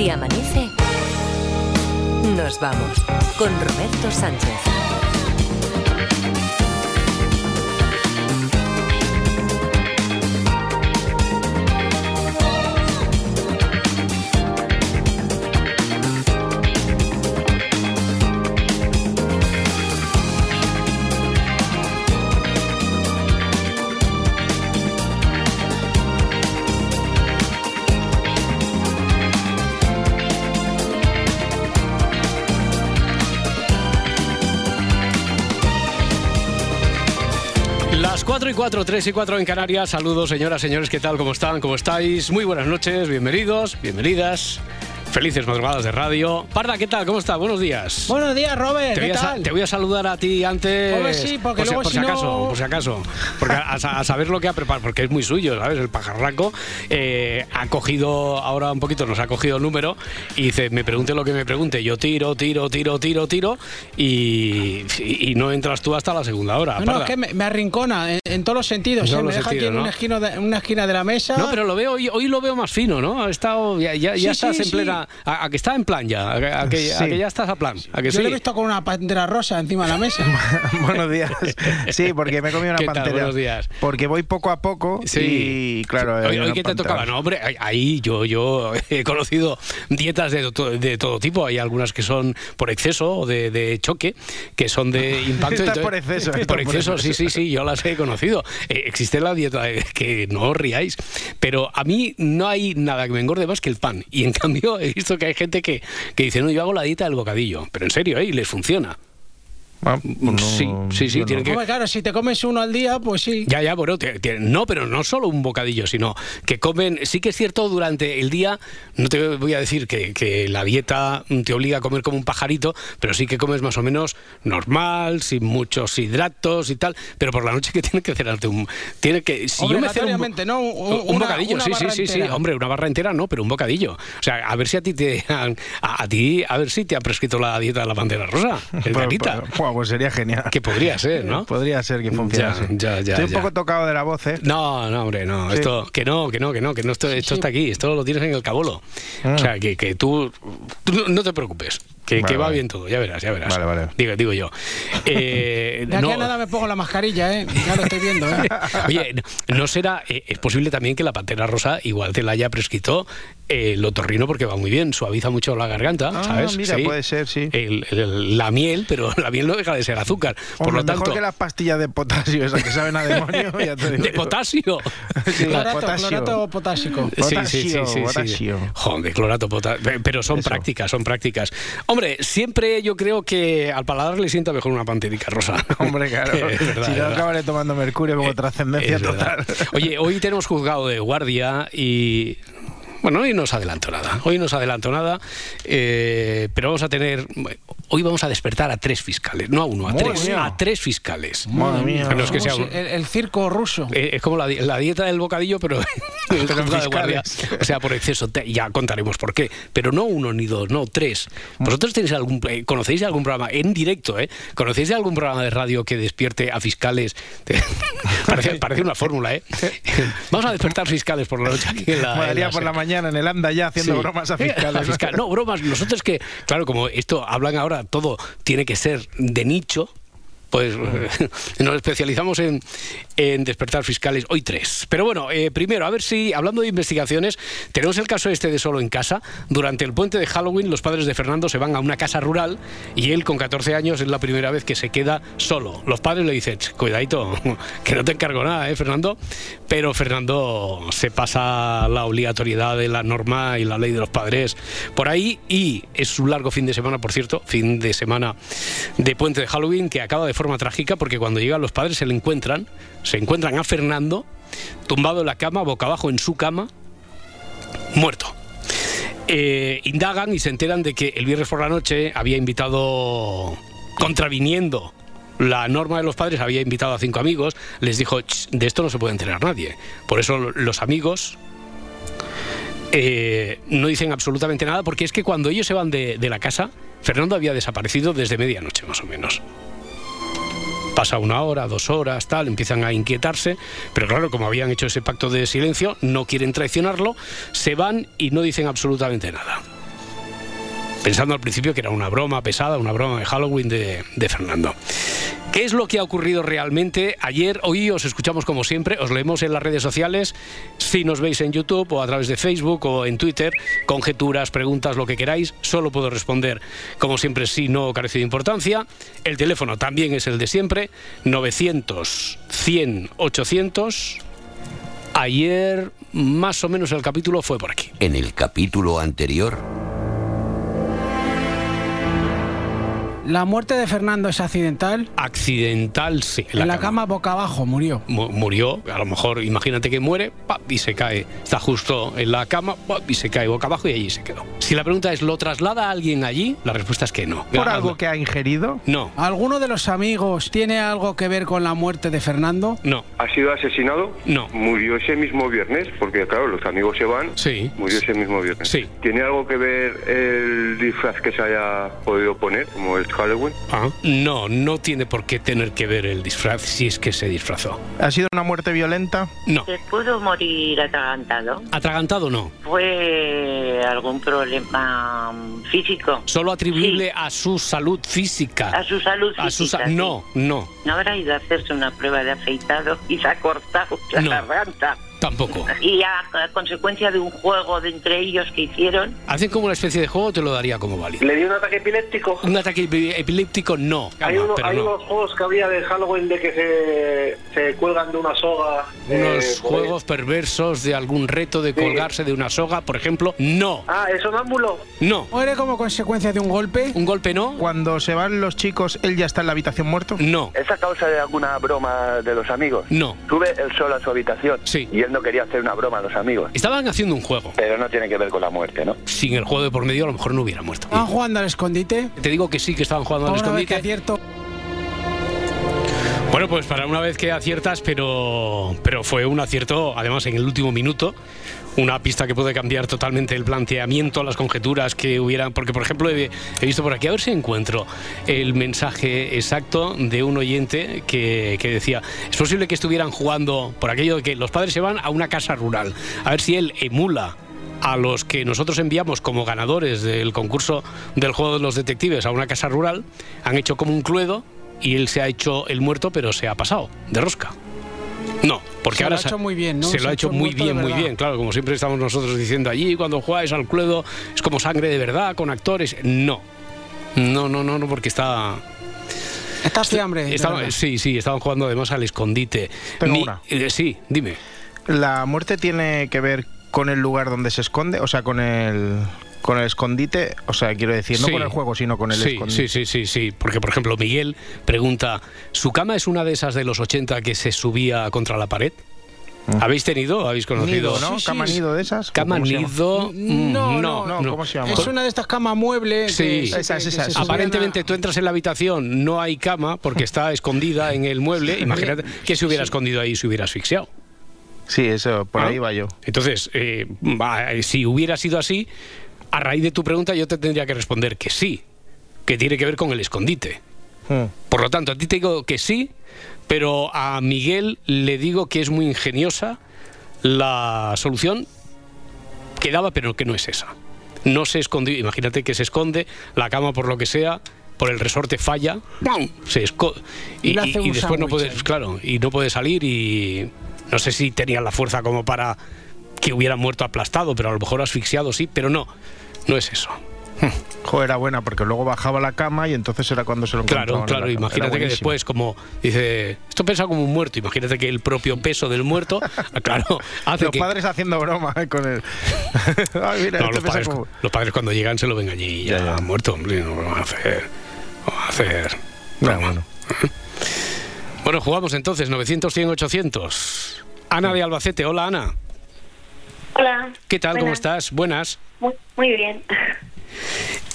Si amanece, nos vamos con Roberto Sánchez. 4 y 4, 3 y 4 en Canarias. Saludos, señoras, señores, ¿qué tal? ¿Cómo están? ¿Cómo estáis? Muy buenas noches, bienvenidos, bienvenidas. Felices madrugadas de radio. Parda, ¿qué tal? ¿Cómo está? Buenos días. Buenos días, Robert. Te ¿Qué voy, a, sa- tal? te voy a saludar a ti antes. Hombre, sí, porque por si, luego por si si no- acaso, por si acaso. Porque a, saber lo que ha preparado, porque es muy suyo, ¿sabes? El pajarraco eh, ha cogido, ahora un poquito nos ha cogido el número y dice, me pregunte lo que me pregunte. Yo tiro, tiro, tiro, tiro, tiro y, y no entras tú hasta la segunda hora. No, no, es que me, me arrincona en, en todos los sentidos. En ¿eh? Me deja sentidos, aquí en ¿no? una, esquina de, en una esquina de la mesa. No, pero lo veo hoy, hoy lo veo más fino, ¿no? Ha estado, ya, ya, ya Sí, estás sí, en sí. A, a que está en plan ya, a, a que, a Sí. que ya estás a plan. A que Yo sí. le he visto con una pantera rosa encima de la mesa. Buenos días. Sí, porque me he comido una ¿Qué tal? pantera. Buenos días. Porque voy poco a poco Sí. y claro. Hoy, hay hoy que te tocaba, no, hombre, ahí- yo, yo he conocido dietas de, to- de todo tipo. Hay algunas que son por exceso o de, de choque, que son de impacto. Estás por exceso, Por exceso, sí, sí, sí, yo las he conocido. Eh, existe la dieta de- que no os riáis, pero a mí no hay nada que me engorde más que el pan. Y en cambio he visto que hay gente que, que dice, no, yo hago la dieta del bocadillo. Pero en serio, ¿eh? Y les funciona. Ah, no, Sí, sí, tiene no. que- Hombre, claro, si te comes uno al día, pues sí. Ya, ya, bueno, te- te- no, pero no solo un bocadillo, sino que comen, sí que es cierto, durante el día, no te voy a decir que, que la dieta te obliga a comer como un pajarito, pero sí que comes más o menos normal, sin muchos hidratos y tal, pero por la noche que tienes que cenarte un... Tiene que, si yo me ceno un, ¿no? Un- un una- bocadillo, una sí, sí, sí, hombre, una barra entera no, pero un bocadillo. O sea, a ver si a ti te han, a, a ti, a ver si te ha prescrito la dieta de la bandera rosa, el Pues, carita. Pues, pues sería genial. Que podría ser, ¿no? Podría ser que funcionase. Ya, ya, ya, Estoy un poco tocado de la voz, ¿eh? No, no, hombre, no. Sí. Esto, que no, que no, que no, que no. Esto, esto está aquí. Esto lo tienes en el cabolo. Ah. O sea, que, que tú, no te preocupes. Que, Vale, que va vale. bien todo. Ya verás, ya verás. Vale, vale. Digo, digo yo. Eh, De aquí no- a nada me pongo la mascarilla, ¿eh? Ya lo estoy viendo, ¿eh? Oye, no será. eh, es posible también que la pantera rosa igual te la haya prescrito eh, el otorrino porque va muy bien, suaviza mucho la garganta, Ah, ¿sabes? mira, puede ser, sí. El- el- la miel, pero la miel no deja de ser azúcar. Por Hombre, lo tanto. mejor que las pastillas de potasio, esas que saben a demonio. ya te digo de potasio. Sí, Clorato, potasio. clorato potásico. Potasio, potasio. Joder, clorato, pota- pe- Pero son Eso. prácticas, son prácticas. Hombre, siempre yo creo que al paladar le sienta mejor una panterica rosa. Hombre, claro. Verdad, si no, acabaré tomando mercurio como Eh, trascendencia verdad. total. Oye, hoy tenemos juzgado de guardia y. Bueno, hoy no os adelanto nada. Hoy no os adelanto nada, eh, pero vamos a tener. Hoy vamos a despertar a tres fiscales, no a uno, a Madre tres. mía. A tres fiscales. Madre mía. No es que sea Como un- si- el, el circo ruso. Eh, es como la, la dieta del bocadillo, pero el de guardia. O sea, por exceso. Te- ya contaremos por qué. Pero no uno ni dos, no tres. ¿Vosotros tenéis algún, eh, conocéis algún programa en directo, eh? ¿Conocéis algún programa de radio que despierte a fiscales? parece, parece una fórmula, ¿eh? Vamos a despertar fiscales por la noche aquí en la. en la por la mañana en el anda ya haciendo Sí. bromas a A fiscales. fiscal- No, bromas. Nosotros que, claro, como esto hablan ahora, todo tiene que ser de nicho. Pues nos especializamos en, en despertar fiscales, hoy tres. Pero bueno, eh, primero, a ver si, hablando de investigaciones, tenemos el caso este de solo en casa. Durante el puente de Halloween, los padres de Fernando se van a una casa rural y él, con 14 años, es la primera vez que se queda solo. Los padres le dicen, "Ch, cuidadito, que no te encargo nada, ¿eh, Fernando? Pero Fernando se pasa la obligatoriedad de la norma y la ley de los padres por ahí y es un largo fin de semana, por cierto, fin de semana de puente de Halloween que acaba de forma trágica porque cuando llegan los padres se le encuentran, se encuentran a Fernando tumbado en la cama, boca abajo en su cama, muerto. Eh, indagan y se enteran de que el viernes por la noche había invitado, contraviniendo la norma de los padres, había invitado a cinco amigos, les dijo, "Ch, de esto no se puede enterar nadie. Por eso los amigos eh, no dicen absolutamente nada, porque es que cuando ellos se van de, de la casa, Fernando había desaparecido desde medianoche más o menos. Pasa una hora, dos horas, tal, empiezan a inquietarse, pero claro, como habían hecho ese pacto de silencio, no quieren traicionarlo, se van y no dicen absolutamente nada. pensando al principio que era una broma pesada, una broma de Halloween de, de Fernando. ¿Qué es lo que ha ocurrido realmente? Ayer, hoy os escuchamos como siempre, os leemos en las redes sociales, si nos veis en YouTube o a través de Facebook o en Twitter, conjeturas, preguntas, lo que queráis, solo puedo responder como siempre si no carece de importancia. El teléfono también es el de siempre, 900 100 800. Ayer más o menos el capítulo fue por aquí. En el capítulo anterior, La muerte de Fernando es accidental. Accidental, sí. En la, cama. boca abajo murió. Mu- murió, a lo mejor imagínate que muere ¡pap! y se cae, está justo en la cama ¡pap! y se cae boca abajo y allí se quedó. Si la pregunta es, ¿lo traslada a alguien allí? La respuesta es que no. ¿Por algo que ha ingerido? No, ¿Alguno de los amigos tiene algo que ver con la muerte de Fernando? no, ¿Ha sido asesinado? No. Murió ese mismo viernes, porque claro, los amigos se van. Sí. Murió ese mismo viernes. Sí. ¿Tiene algo que ver el disfraz que se haya podido poner, como el Halloween? Ah, no, no tiene por qué tener que ver el disfraz si es que se disfrazó. ¿Ha sido una muerte violenta? No, ¿Se pudo morir atragantado? atragantado no. ¿Fue algún problema físico? Solo atribuible a su salud física. A su salud A su física, sa- sí. No, no, ¿No habrá ido a hacerse una prueba de afeitado y se ha cortado la No. garganta? Tampoco. Y a, a consecuencia de un juego de entre ellos que hicieron, Hacen como una especie de juego, te lo daría como válido. ¿Le dio un ataque epiléptico? Un ataque epi- epiléptico no, Hay, uno- pero hay no. unos juegos que había de Halloween de que se, se cuelgan de una soga. unos eh, por ahí. juegos perversos de algún reto de Sí. colgarse de una soga, por ejemplo. No, Ah, ¿el sonámbulo? no. ¿Muere como consecuencia de un golpe? Un golpe no, Cuando se van los chicos, ¿él ya está en la habitación muerto? no, ¿Es a causa de alguna broma de los amigos? no. Sube él solo a su habitación Sí. y él no quería hacer una broma a los amigos. Estaban haciendo un juego. Pero no tiene que ver con la muerte, ¿no? Sin el juego de por medio a lo mejor no hubiera muerto. ¿Estaban jugando al escondite? Te digo que sí, que estaban jugando al vez que escondite. acierto. Bueno, pues para una vez que aciertas, pero, pero fue un acierto, además en el último minuto, una pista que puede cambiar totalmente el planteamiento, las conjeturas que hubieran, porque por ejemplo he, he visto por aquí, a ver si encuentro el mensaje exacto de un oyente que, que decía, es posible que estuvieran jugando por aquello de que los padres se van a una casa rural, a ver si él emula a los que nosotros enviamos como ganadores del concurso del juego de los detectives a una casa rural, han hecho como un cluedo y él se ha hecho el muerto, pero se ha pasado de rosca. No, porque Se lo ahora ha hecho muy bien, ¿no? Se Se lo ha hecho hecho muy bien, muy bien. Claro, como siempre estamos nosotros diciendo allí, cuando jugáis al cluedo, es como sangre de verdad, con actores. No. No, no, no, no, porque está. Está fiambre. de estaba- verdad. sí, sí, estaban jugando además al escondite. Tengo una. eh, sí, dime. ¿La muerte tiene que ver con el lugar donde se esconde? O sea, con el, con el escondite. O sea, quiero decir, no Sí. con el juego, sino con el sí, escondite. Sí, sí, sí, sí. Porque, por ejemplo, Miguel pregunta: ¿su cama es una de esas de los 80 que se subía contra la pared? ¿Habéis tenido? ¿Habéis conocido? Nido, ¿no? Sí, sí, ¿Cama sí. nido de esas? Cama nido. mm, No, no, no, no, ¿cómo se llama? Es una de estas camas muebles. Sí. que- Esa es, que- esa que es. se subían Aparentemente a- tú entras en la habitación, no hay cama porque está escondida en el mueble. Imagínate que se hubiera escondido ahí, se hubiera asfixiado. Sí, eso, por ¿Ah? ahí va yo. Entonces, eh, eh, si hubiera sido así, a raíz de tu pregunta yo te tendría que responder que sí, que tiene que ver con el escondite. Hmm. Por lo tanto, a ti te digo que sí, pero a Miguel le digo que es muy ingeniosa la solución que daba, pero que no es esa. No se escondió, imagínate que se esconde, la cama por lo que sea, por el resorte falla, se esco- Y y, después no sándwich puede, ahí. claro, y no puede salir y no sé si tenía la fuerza como para que hubiera muerto aplastado, pero a lo mejor asfixiado sí, pero no, no es eso. Joder, era buena porque luego bajaba la cama y entonces era cuando se lo Claro, encontraban en claro. Era imagínate que después, como dice, esto pesa como un muerto, imagínate que el propio peso del muerto, claro, hace Los que... padres haciendo broma eh, con el. Ay, mira, No, este los, padres, como- los padres cuando llegan se lo ven allí ya, Ya, ya. muerto, hombre, no lo van a hacer. no van a hacer. No, bueno. Bueno, jugamos entonces 900, 100, 800. Ana de Albacete, hola Ana. Hola. ¿Qué tal? ¿Cómo estás? Buenas. Muy, muy bien.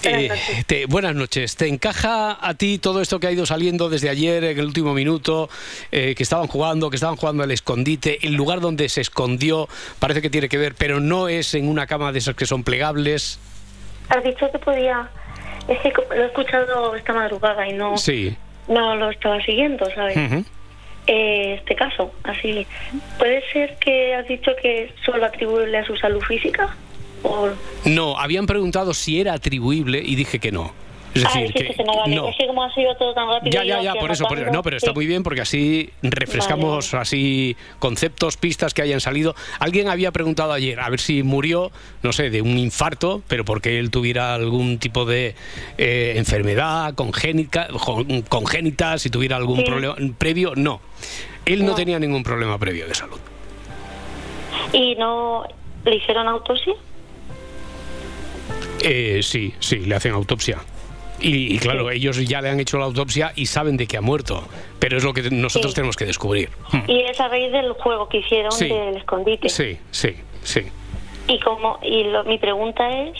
Eh, noches. te- buenas noches. ¿Te encaja a ti todo esto que ha ido saliendo desde ayer, en el último minuto, eh, que estaban jugando, que estaban jugando al escondite, el lugar donde se escondió, parece que tiene que ver, pero no es en una cama de esas que son plegables? Has dicho que podía... Es que lo he escuchado esta madrugada y no, Sí. no lo estaba siguiendo, ¿sabes? Ujú. Este caso, así. ¿Puede ser que has dicho que solo atribuirle a su salud física? O... No, habían preguntado si era atribuible y dije que no. Es ah, decir, que, no, vale. no. Es que como ha sido todo tan rápido... Ya, ya, ya, por eso, por eso. No, pero está sí. muy bien porque así refrescamos así conceptos, pistas que hayan salido. Alguien había preguntado ayer a ver si murió, no sé, de un infarto, pero porque él tuviera algún tipo de eh, enfermedad congénita, si tuviera algún problema previo, no. Él no No. tenía ningún problema previo de salud. ¿Y no le hicieron autopsia? Eh, sí, sí, le hacen autopsia. Y, y claro, ellos ya le han hecho la autopsia y saben de que ha muerto. Pero es lo que nosotros Sí. tenemos que descubrir. Hmm. Y es a raíz del juego que hicieron Sí. del escondite. Sí, sí, sí. Y como y lo- mi pregunta es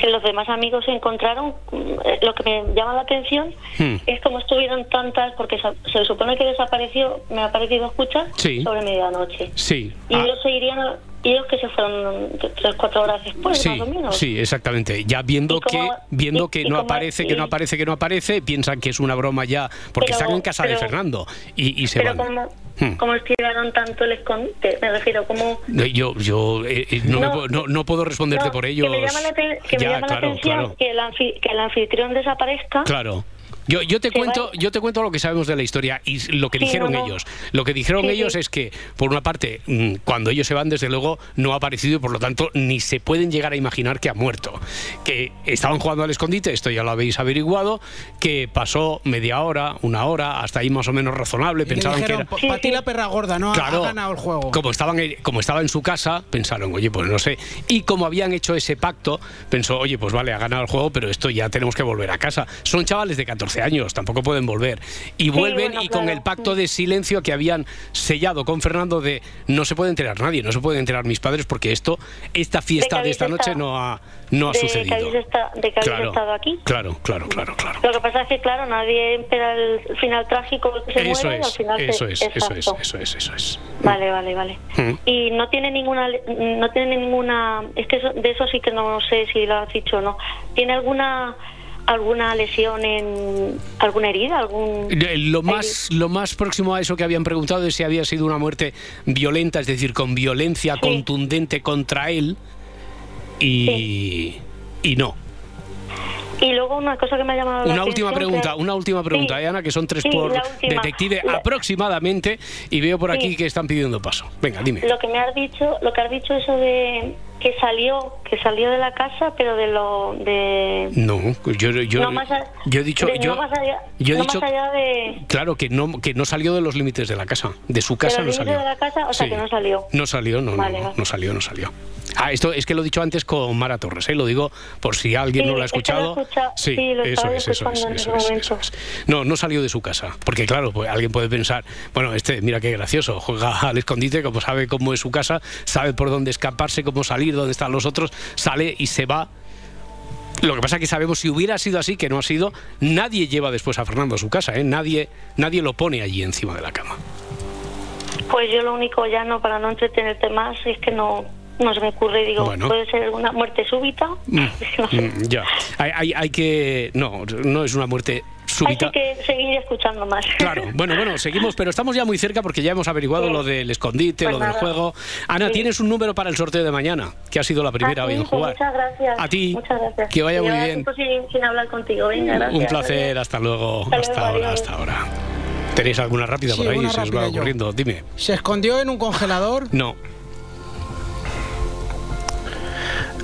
si los demás amigos se encontraron, mm, lo que me llama la atención Hmm. es como estuvieron tantas, porque sa- se supone que desapareció, me ha parecido escuchar, Sí. sobre medianoche. Sí. Y Ah, ellos se irían, a- y ellos que se fueron tres, cuatro horas después, sí, más o menos. sí, exactamente. Ya viendo ¿Y cómo- que viendo y- que y no aparece, que no y- aparece, que no aparece, piensan que es una broma ya, porque Pero- están en casa de pero- Fernando y, y se Pero van. como, Hmm. como estiraron tanto el escondite, me refiero, como... No, Yo, yo eh, eh, no, me No, puedo- no, no puedo responderte No, por ellos. Que me llama la, aten- que me Ya, llama la claro, atención claro. que, el anfi- que el anfitrión desaparezca. Claro. Yo, yo te cuento, yo te cuento lo que sabemos de la historia y lo que Sí, dijeron no, no. ellos. Lo que dijeron Sí, ellos sí. es que, por una parte, mm, cuando ellos se van, desde luego, no ha aparecido y por lo tanto ni se pueden llegar a imaginar que ha muerto. Que estaban jugando al escondite, esto ya lo habéis averiguado, que pasó media hora, una hora, hasta ahí más o menos razonable, Y pensaban que era. "Pa- Sí, pa' ti la perra gorda, ¿no? Ha- Claro, Ha ganado el juego. Como, estaban, como estaba en su casa, pensaron, oye, pues no sé. Y como habían hecho ese pacto, pensó, oye, pues vale, ha ganado el juego, pero esto ya tenemos que volver a casa. Son chavales de 14 años, tampoco pueden volver. Y vuelven bueno, y con claro. el pacto de silencio que habían sellado con Fernando de no se puede enterar nadie, no se pueden enterar mis padres porque esto, esta fiesta de, habéis esta noche no ha, no ha de sucedido. Que de que habéis Claro, estado aquí. claro, claro, claro, claro. Lo que pasa es que, claro, nadie espera el final trágico que se Eso muere y al es, final se- eso es, eso es, eso es, eso es. Vale, vale, vale. Mm. Y no tiene ninguna, no tiene ninguna, es que eso- de eso sí que no sé si lo has dicho o no. ¿Tiene alguna alguna lesión en alguna herida, algún Lo más, lo más próximo a eso que habían preguntado es si había sido una muerte violenta, es decir, con violencia Sí. contundente contra él. Y, y no. Y luego una cosa que me ha llamado la Una última atención, pregunta, que- una última pregunta, Sí. eh, Ana, que son tres Sí, por detective La- aproximadamente. Y veo por aquí Sí. que están pidiendo paso. Venga, dime. Lo que me has dicho, lo que has dicho eso de que salió, que salió de la casa, pero de lo de No, yo, yo, no más a- yo he dicho, de- yo, no más allá, yo he no dicho, más allá de claro, que no, que no salió de los límites de la casa. De su casa no salió. de la casa, o sea que no salió. No salió, no, no, Vale, no, vale. no salió, no salió. Ah, esto es que lo he dicho antes con Mara Torres, ¿eh? lo digo por si alguien Sí, no lo ha lo escuchado. sí, sí, lo eso es, eso es. No, no salió de su casa, porque claro, pues alguien puede pensar, bueno, este, mira qué gracioso, juega al escondite, como sabe cómo es su casa, sabe por dónde escaparse, cómo salir, dónde están los otros, sale y se va. Lo que pasa es que sabemos si hubiera sido así, que no ha sido, nadie lleva después a Fernando a su casa, ¿eh? nadie, nadie lo pone allí encima de la cama. Pues yo lo único ya no para no entretenerte más es que no no se me ocurre, digo, Bueno. puede ser una muerte súbita. Mm, No sé. mm, ya, hay, hay- hay que, no, no es una muerte súbita. Hay que seguir escuchando más. Claro, bueno, bueno, seguimos, pero estamos ya muy cerca porque ya hemos averiguado Sí. lo del escondite, Pues lo del juego. Ana, Sí. tienes un número para el sorteo de mañana, que ha sido la primera Ah, hoy sí, en pues jugar. muchas gracias. A ti. Muchas gracias. Que vaya muy bien. sin, sin hablar contigo. Venga, gracias. Un placer, hasta luego, Hasta hasta luego, ahora, hasta ahora. ¿Tenéis alguna rápida Sí, por ahí? Se os va ocurriendo. Dime. Se escondió en un congelador. No.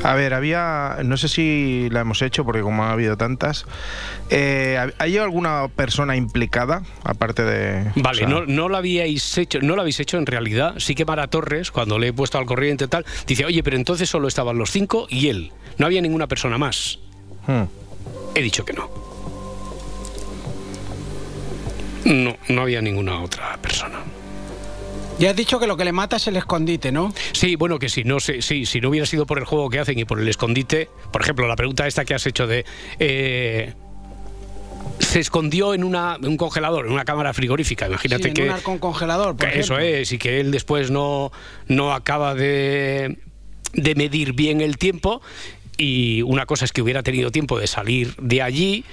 A ver, había, no sé si la hemos hecho porque como ha habido tantas, eh, ¿hay alguna persona implicada aparte de... Vale, o sea, no, no lo habíais hecho, no lo habéis hecho en realidad. Sí que Mara Torres, cuando le he puesto al corriente y tal, dice, oye, pero entonces solo estaban los cinco y él. No había ninguna persona más. hmm. He dicho que no. No, no había ninguna otra persona. Ya has dicho que lo que le mata es el escondite, ¿no? Sí, bueno, que si no, sé, sí, si no hubiera sido por el juego que hacen y por el escondite, por ejemplo, la pregunta esta que has hecho de... eh, se escondió en, una, un congelador, en una cámara frigorífica. Imagínate Sí, en que... un congelador, por Que Eso es, y que él después no, no acaba de, de medir bien el tiempo. Y una cosa es que hubiera tenido tiempo de salir de allí,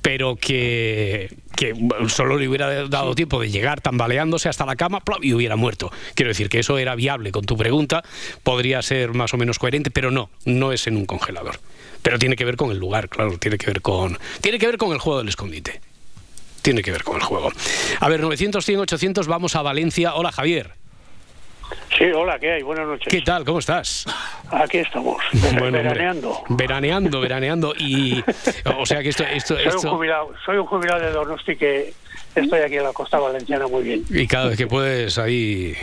pero que, que solo le hubiera dado tiempo de llegar tambaleándose hasta la cama y hubiera muerto. Quiero decir que eso era viable con tu pregunta, podría ser más o menos coherente, pero no, no es en un congelador. Pero tiene que ver con el lugar, claro, tiene que ver con, tiene que ver con el juego del escondite. Tiene que ver con el juego. A ver, 900, 100, 800, vamos a Valencia. Hola, Javier. Sí, hola, ¿qué hay? Buenas noches. ¿Qué tal? ¿Cómo estás? Aquí estamos, Bueno, hombre, veraneando. Veraneando, veraneando. Y, o sea que esto... esto, Soy un, jubilado, soy un jubilado de Donosti que estoy aquí en la costa valenciana muy bien. y cada vez que puedes ahí...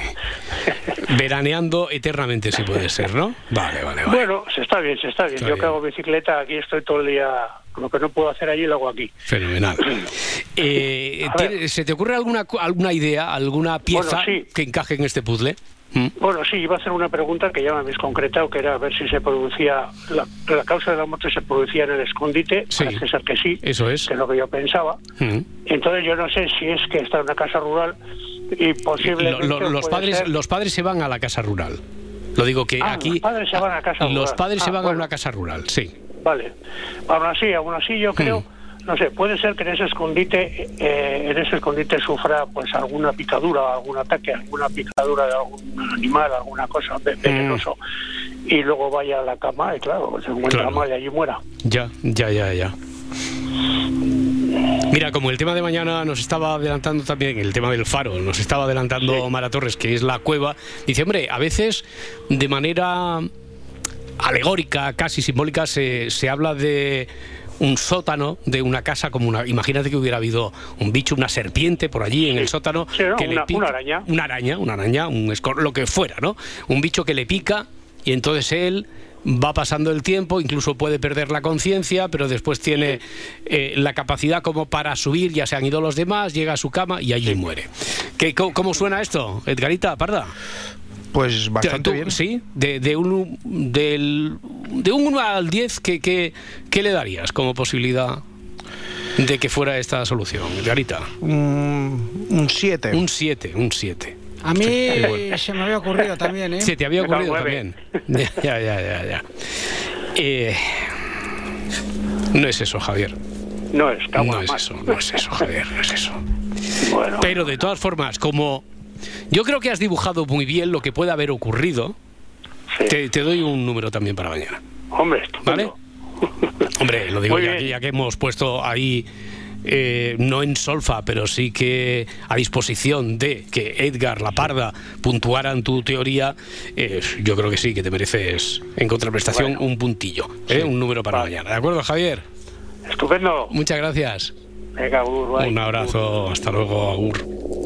Veraneando eternamente, si puede ser, ¿no? Vale, vale, vale. Bueno, se está bien, se está bien. Está Yo bien. que hago bicicleta, aquí estoy todo el día. Lo que no puedo hacer allí, lo hago aquí. Fenomenal. Eh, A ver. ¿tiene- ¿Se te ocurre alguna, alguna idea, alguna pieza Bueno, sí. que encaje en este puzzle? ¿Mm? Bueno, sí, iba a hacer una pregunta que ya me habéis concretado, que era a ver si se producía, la, la causa de la muerte se producía en el escondite. Sí. Parece ser que sí, Eso es. que es lo que yo pensaba. Mm. Entonces yo no sé si es que está en una casa rural y posiblemente... Lo- lo- los, padres, ser- los padres se van a la casa rural. Lo digo que Ah, aquí... los padres se van a casa Los rural. padres se Ah, van a una casa rural, sí. Vale. Aún así, aún así yo creo, no sé, puede ser que en ese escondite, eh, en ese escondite sufra pues alguna picadura, algún ataque, alguna picadura de algún animal, alguna cosa ve- venenoso, y luego vaya a la cama y claro, se encuentra Claro. mal y allí muera. Ya, ya, ya, ya. Mira, como el tema de mañana nos estaba adelantando también, el tema del faro, nos estaba adelantando Mara Torres, que es la cueva, dice, hombre, a veces de manera alegórica, casi simbólica, se, se habla de un sótano de una casa como una imagínate que hubiera habido un bicho una serpiente por allí en el sótano Sí, ¿no? que le Una- pica- una araña. una araña una araña un escor- lo que fuera no un bicho que le pica y entonces él va pasando el tiempo, incluso puede perder la conciencia, pero después tiene eh, la capacidad como para subir, ya se han ido los demás, llega a su cama y allí muere. ¿Qué, cómo, cómo suena esto, Edgarita Parda? Pues bastante Tú, bien. Sí, de, de un, del, de un 1 al 10, ¿qué, qué, qué le darías como posibilidad de que fuera esta solución, Edgarita? Un 7. Un 7, un 7. A mí bueno. se me había ocurrido también, ¿eh? Se te había ocurrido también. Ya, ya, ya, ya. Eh, no es eso, Javier. No es, No es eso, no es eso, Javier, no es eso. Bueno, Pero de todas formas, como yo creo que has dibujado muy bien lo que puede haber ocurrido, sí. te, te doy un número también para mañana. hombre, ¿Vale? Hombre, lo digo ya que, ya que hemos puesto ahí, eh, no en solfa, pero sí que a disposición de que Edgar, la parda, puntuaran tu teoría, eh, yo creo que sí, que te mereces en contraprestación Bueno. un puntillo, ¿eh? un número para Vale. mañana. ¿De acuerdo, Javier? Estupendo. Muchas gracias. Venga, Ur, bye. Un abrazo, hasta luego, Agur.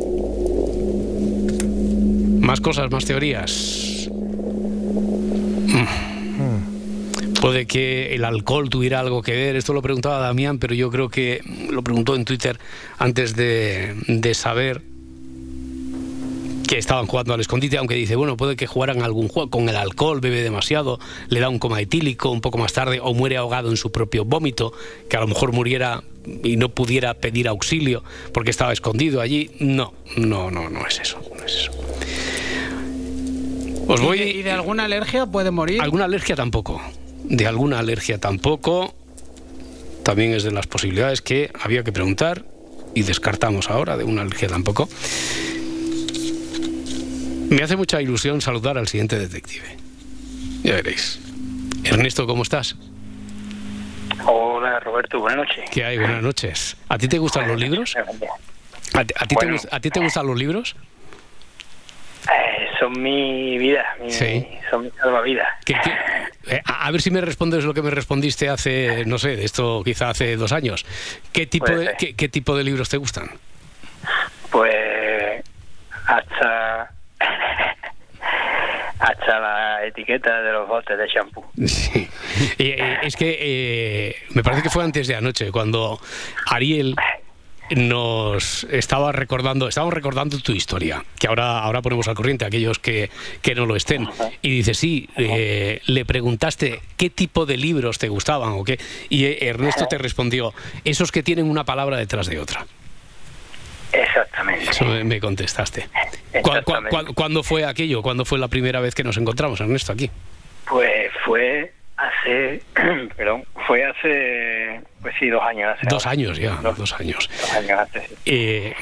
Más cosas, más teorías. Mm. Puede que el alcohol tuviera algo que ver, esto lo preguntaba Damián, pero yo creo que lo preguntó en Twitter antes de, de saber que estaban jugando al escondite, aunque dice, bueno, puede que jugaran algún juego con el alcohol, bebe demasiado, le da un coma etílico un poco más tarde o muere ahogado en su propio vómito, que a lo mejor muriera y no pudiera pedir auxilio porque estaba escondido allí. No, no, no, no es eso, no es eso. Os ¿Y voy de, y de alguna alergia puede morir? alguna alergia tampoco. De alguna alergia tampoco. También es de las posibilidades que había que preguntar y descartamos ahora de una alergia tampoco. Me hace mucha ilusión saludar al siguiente detective. Ya veréis. Ernesto, ¿cómo estás? Hola Roberto, buenas noches. ¿Qué hay? Buenas noches. ¿A ti te gustan los libros? ¿A ti, a ti te, Bueno. gust- a ti te gustan los libros? Eh, son mi vida, mi, Sí. son mi salvavidas. ¿Qué- qué- eh, a, a ver si me respondes lo que me respondiste hace, no sé, de esto quizá hace dos años. ¿Qué tipo, de, qué, qué tipo de libros te gustan? Pues hasta hasta la etiqueta de los botes de champú. Sí. Eh, es que eh, me parece que fue antes de anoche, cuando Ariel nos estaba recordando, estábamos recordando tu historia, que ahora, ahora ponemos al corriente a aquellos que, que no lo estén. Y dice, sí, eh, le preguntaste qué tipo de libros te gustaban o qué, y eh, Ernesto te respondió, esos que tienen una palabra detrás de otra. Exactamente. Eso me, contestaste. ¿Cu- cu- Exactamente. cu- ¿Cuándo fue aquello? ¿Cuándo fue la primera vez que nos encontramos, Ernesto, aquí? Pues fue hace perdón, fue hace, pues sí, dos años. Hace Dos ahora. años ya, dos años. Dos años hace, sí. Eh,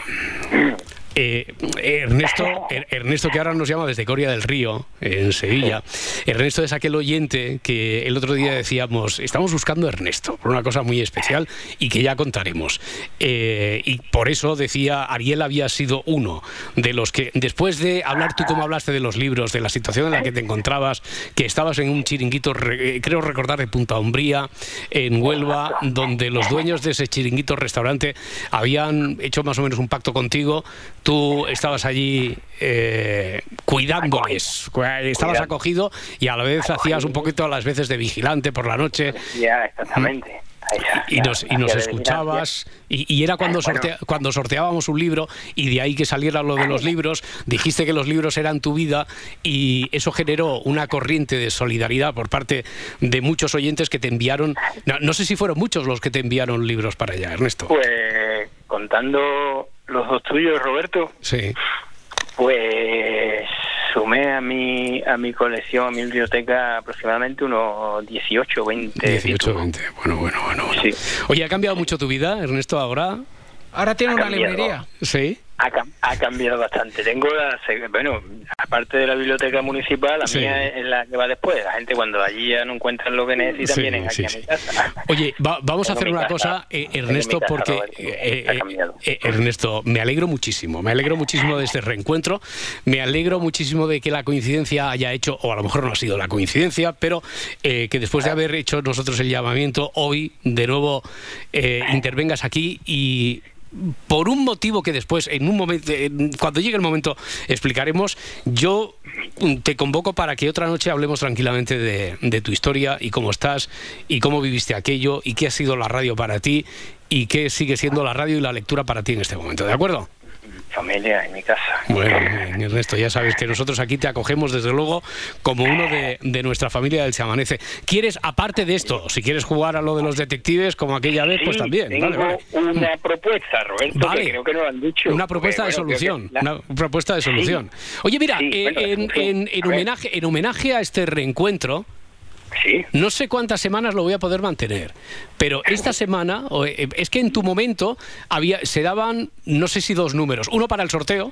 eh, Ernesto, Er- Ernesto, que ahora nos llama desde Coria del Río, en Sevilla. Ernesto es aquel oyente que el otro día decíamos, estamos buscando a Ernesto por una cosa muy especial y que ya contaremos. Eh, y por eso decía, Ariel había sido uno de los que, después de hablar tú como hablaste de los libros, de la situación en la que te encontrabas, que estabas en un chiringuito, re- eh, creo recordar, de Punta Umbría, en Huelva, donde los dueños de ese chiringuito restaurante habían hecho más o menos un pacto contigo. Tú estabas allí eh, cuidándoles, cu- estabas acogido y a la vez hacías un poquito a las veces de vigilante por la noche. Ya, exactamente. Y nos, y nos escuchabas. y, y era cuando, Bueno. sortea- cuando sorteábamos un libro y de ahí que saliera lo de los libros, dijiste que los libros eran tu vida y eso generó una corriente de solidaridad por parte de muchos oyentes que te enviaron, no, no sé si fueron muchos los que te enviaron libros para allá, Ernesto. Pues contando los dos tuyos, Roberto, Sí. pues sumé a mi a mi colección, a mi biblioteca aproximadamente unos 18 20 18, títulos. 20. Bueno, bueno, bueno. bueno. Sí. Oye, ¿ha cambiado mucho tu vida, Ernesto, ahora? Ahora tiene Ha una cambiado. librería. Sí. Ha, cam- ha cambiado bastante. Tengo la, bueno, aparte de la biblioteca municipal, la Sí. mía es la que va después. La gente cuando allí ya no encuentran lo que necesitan Sí, vienen aquí sí, a mi casa. Oye, va- vamos a hacer una casa. cosa, eh, Ernesto, casa, porque eh, Ha eh, cambiado. eh, Ernesto, me alegro muchísimo, me alegro muchísimo de este reencuentro, me alegro muchísimo de que la coincidencia haya hecho, o a lo mejor no ha sido la coincidencia, pero eh, que después de haber hecho nosotros el llamamiento, hoy de nuevo eh, intervengas aquí y por un motivo que después, en un momento, en- cuando llegue el momento, explicaremos. Yo mm, te convoco para que otra noche hablemos tranquilamente de, de tu historia y cómo estás y cómo viviste aquello y qué ha sido la radio para ti y qué sigue siendo la radio y la lectura para ti en este momento. ¿De acuerdo? Familia en mi casa. Bueno, bien, Ernesto, ya sabes que nosotros aquí te acogemos desde luego como uno de, de nuestra familia del Se Amanece. ¿Quieres, aparte de esto, si quieres jugar a lo de los detectives como aquella vez, pues también? Tengo Vale, vale. una propuesta, Roberto, Vale. que creo que no lo han dicho. Una propuesta de bueno, creo solución. que la- Una propuesta de solución. Oye, mira, Sí, eh, bueno, de en, homenaje, en homenaje a este reencuentro, Sí. no sé cuántas semanas lo voy a poder mantener, pero esta semana, eh, es que en tu momento había, se daban, no sé si dos números, uno para el sorteo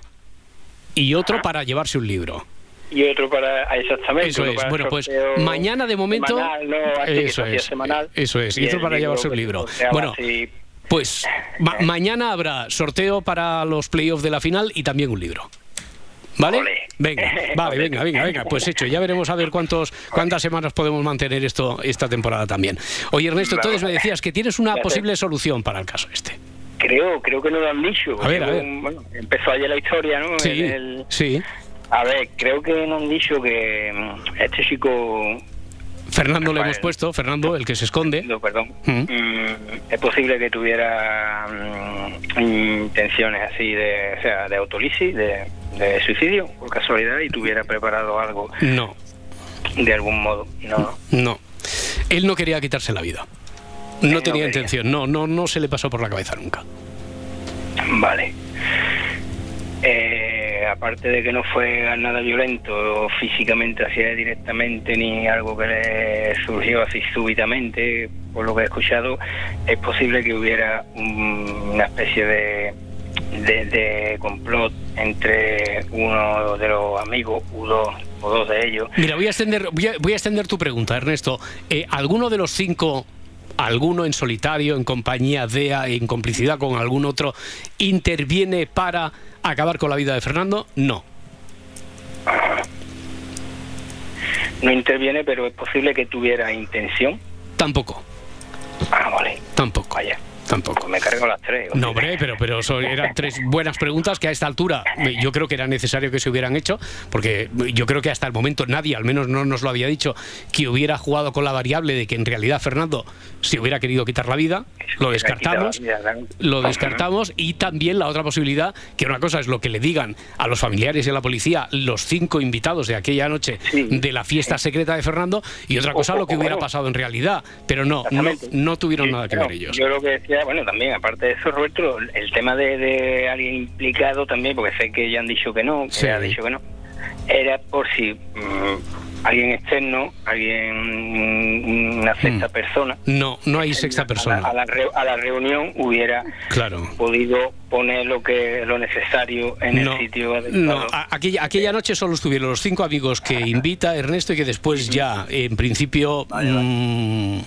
y otro para llevarse un libro. Y otro para. ah, Exactamente. Eso es. para Bueno, pues mañana de momento. Eso es. semanal. Eso es. Y Y otro para llevarse un libro. Bueno, así. pues ma- mañana habrá sorteo para los playoffs de la final y también un libro. ¿Vale? Venga, vale, venga, venga, venga. Pues hecho, ya veremos a ver cuántos, cuántas semanas podemos mantener esto esta temporada también. Oye, Ernesto, entonces me decías que tienes una posible solución para el caso este. Creo, creo que no lo han dicho. A ver, a ver. bueno, empezó ayer la historia, ¿no? Sí, El- sí. A ver, creo que no han dicho que mm, este chico. Fernando le hemos puesto, Fernando, el que se esconde. No, perdón. Mm. Mm, es posible que tuviera intenciones así de, o sea, de autolisis, de, de suicidio, por casualidad, y tuviera preparado algo No, de algún modo. No. no. Él no quería quitarse la vida. No tenía intención, no, no, no se le pasó por la cabeza nunca. Vale. Eh, aparte de que no fue nada violento físicamente hacia él directamente ni algo que le surgió así súbitamente, por lo que he escuchado, es posible que hubiera un- una especie de, de, de complot entre uno de los amigos, o dos, o dos de ellos. Mira, voy a extender, voy a, voy a extender tu pregunta, Ernesto. Eh, ¿Alguno de los cinco, alguno en solitario, en compañía de, en complicidad con algún otro, interviene para acabar con la vida de Fernando? No. No interviene, pero es posible que tuviera intención. Tampoco, Ah, vale. tampoco, Vaya. Tampoco. Pues me cargo las tres. No, hombre, pero, pero son- eran tres buenas preguntas que a esta altura eh, yo creo que era necesario que se hubieran hecho, porque yo creo que hasta el momento nadie, al menos no nos lo había dicho, que hubiera jugado con la variable de que en realidad Fernando se hubiera querido quitar la vida. Lo descartamos. Lo descartamos y también la otra posibilidad, que una cosa es lo que le digan a los familiares y a la policía los cinco invitados de aquella noche de la fiesta secreta de Fernando y otra cosa lo que hubiera pasado en realidad, pero no, no, no tuvieron nada que ver ellos. Yo lo que decía, bueno, también, aparte de eso, Roberto, el tema de, de alguien implicado también, porque sé que ya han dicho que no, que Sí. han dicho que no, era por si mm, alguien externo, alguien, una sexta Mm. persona, No, no hay sexta a la, persona. a la re- a la reunión hubiera Claro. podido poner lo que lo necesario en No, el sitio no, adecuado. a- aquella, aquella noche solo estuvieron los cinco amigos que invita Ernesto y que después ya, en principio, mm,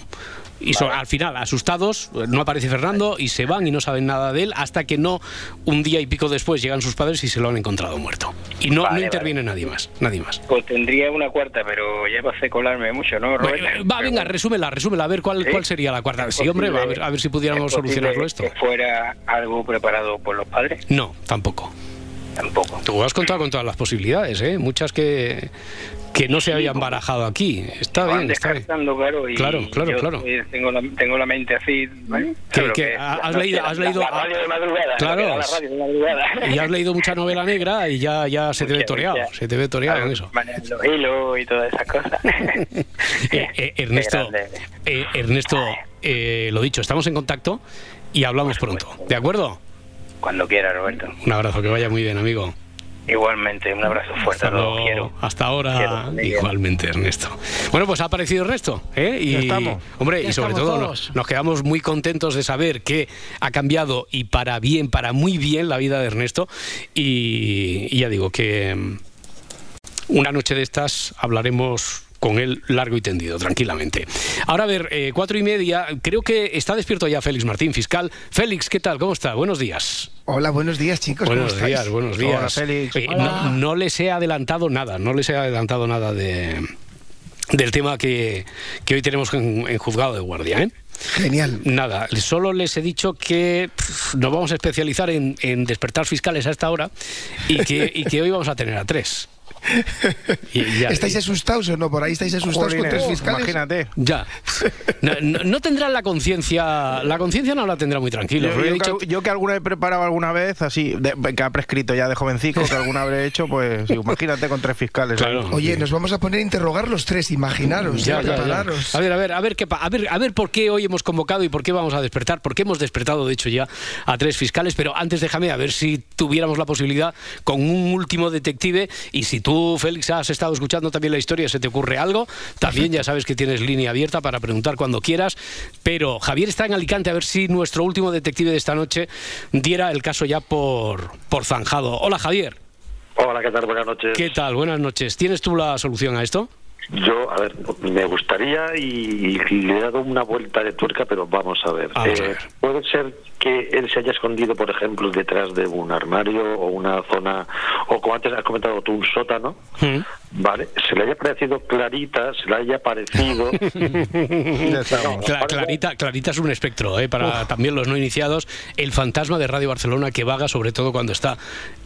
y so- al final, asustados, no aparece Fernando y se van y no saben nada de él hasta que no, un día y pico después, llegan sus padres y se lo han encontrado muerto. Y no, Vale, no interviene nadie más, nadie más. Pues tendría una cuarta, pero ya va a hacer colarme mucho, ¿no, Roberto? Va, venga, resúmela, resúmela, a ver cuál, ¿Sí? cuál sería la cuarta. ¿Es Sí, hombre, va, a ver, a ver si pudiéramos es solucionarlo esto. Que fuera algo preparado por los padres, No, tampoco. tampoco. Tú has contado con todas las posibilidades, ¿eh? Muchas que, que no se habían barajado aquí. Está bien, está bien. claro, y Claro, claro, claro. estoy- Tengo la, tengo la mente así, has leído- has leído- la radio de madrugada, Claro. lo que era la radio de madrugada. Y has leído mucha novela negra y ya, ya se te ve toreado, se te ve toreado en eso. los hilos y todas esas cosas. Eh, eh, Ernesto, eh, Ernesto, eh, lo dicho, estamos en contacto y hablamos pronto. ¿De acuerdo? Cuando quiera, Roberto. Un abrazo, que vaya muy bien, amigo. Igualmente, un abrazo fuerte Hasta luego. Quiero. Hasta ahora, Quiero, igualmente, Ernesto. Bueno, pues ha aparecido Ernesto. ¿eh? Y, Ya estamos. Hombre, Ya y sobre todo nos, nos quedamos muy contentos de saber que ha cambiado y para bien, para muy bien la vida de Ernesto. Y, y ya digo que mm, una noche de estas hablaremos con él largo y tendido, tranquilamente. Ahora, a ver, eh, cuatro y media, creo que está despierto ya Félix Martín, fiscal. Félix, ¿qué tal? ¿Cómo está? Buenos días. Hola, buenos días, chicos. ¿cómo Buenos estáis? días, buenos días. Hola, Félix. Oye, no, no les he adelantado nada, no les he adelantado nada de del tema que, que hoy tenemos en, en juzgado de guardia, ¿eh? Genial. Nada, solo les he dicho que pff, nos vamos a especializar en, en despertar fiscales a esta hora y que, y que hoy vamos a tener a tres. Y ya- ¿Estáis asustados o no? Por ahí estáis asustados con tres fiscales. Imagínate. Ya. No, no- no tendrán la conciencia, la conciencia no la tendrá muy tranquila. Yo, dicho que, yo que alguna he preparado alguna vez, así, de- que ha prescrito ya de jovencico, que alguna habré hecho, pues sí, imagínate con tres fiscales. Claro. Oye, nos vamos a poner a interrogar los tres, imaginaros, Ya, ya, prepararos. A ver, a ver, a ver qué pa- a ver, a ver por qué hoy hemos convocado y por qué vamos a despertar, porque hemos despertado de hecho ya a tres fiscales, pero antes déjame a ver si tuviéramos la posibilidad con un último detective y si tú Félix has estado escuchando también la historia, se te ocurre algo, también ya sabes que tienes línea abierta para preguntar cuando quieras, pero Javier está en Alicante a ver si nuestro último detective de esta noche diera el caso ya por por zanjado. Hola Javier, Hola, ¿qué tal? Buenas noches. ¿qué tal? Buenas noches. ¿Tienes tú la solución a esto? Yo, a ver, me gustaría y, y le he dado una vuelta de tuerca, pero vamos a ver. Vamos a Eh, ver. Puede ser que él se haya escondido, por ejemplo, detrás de un armario o una zona, o como antes has comentado tú, un sótano, Mm. ¿Vale? Se le haya parecido clarita, se le haya parecido... Cla- Clarita, Clarita es un espectro, ¿eh? para también los no iniciados. El fantasma de Radio Barcelona que vaga, sobre todo cuando está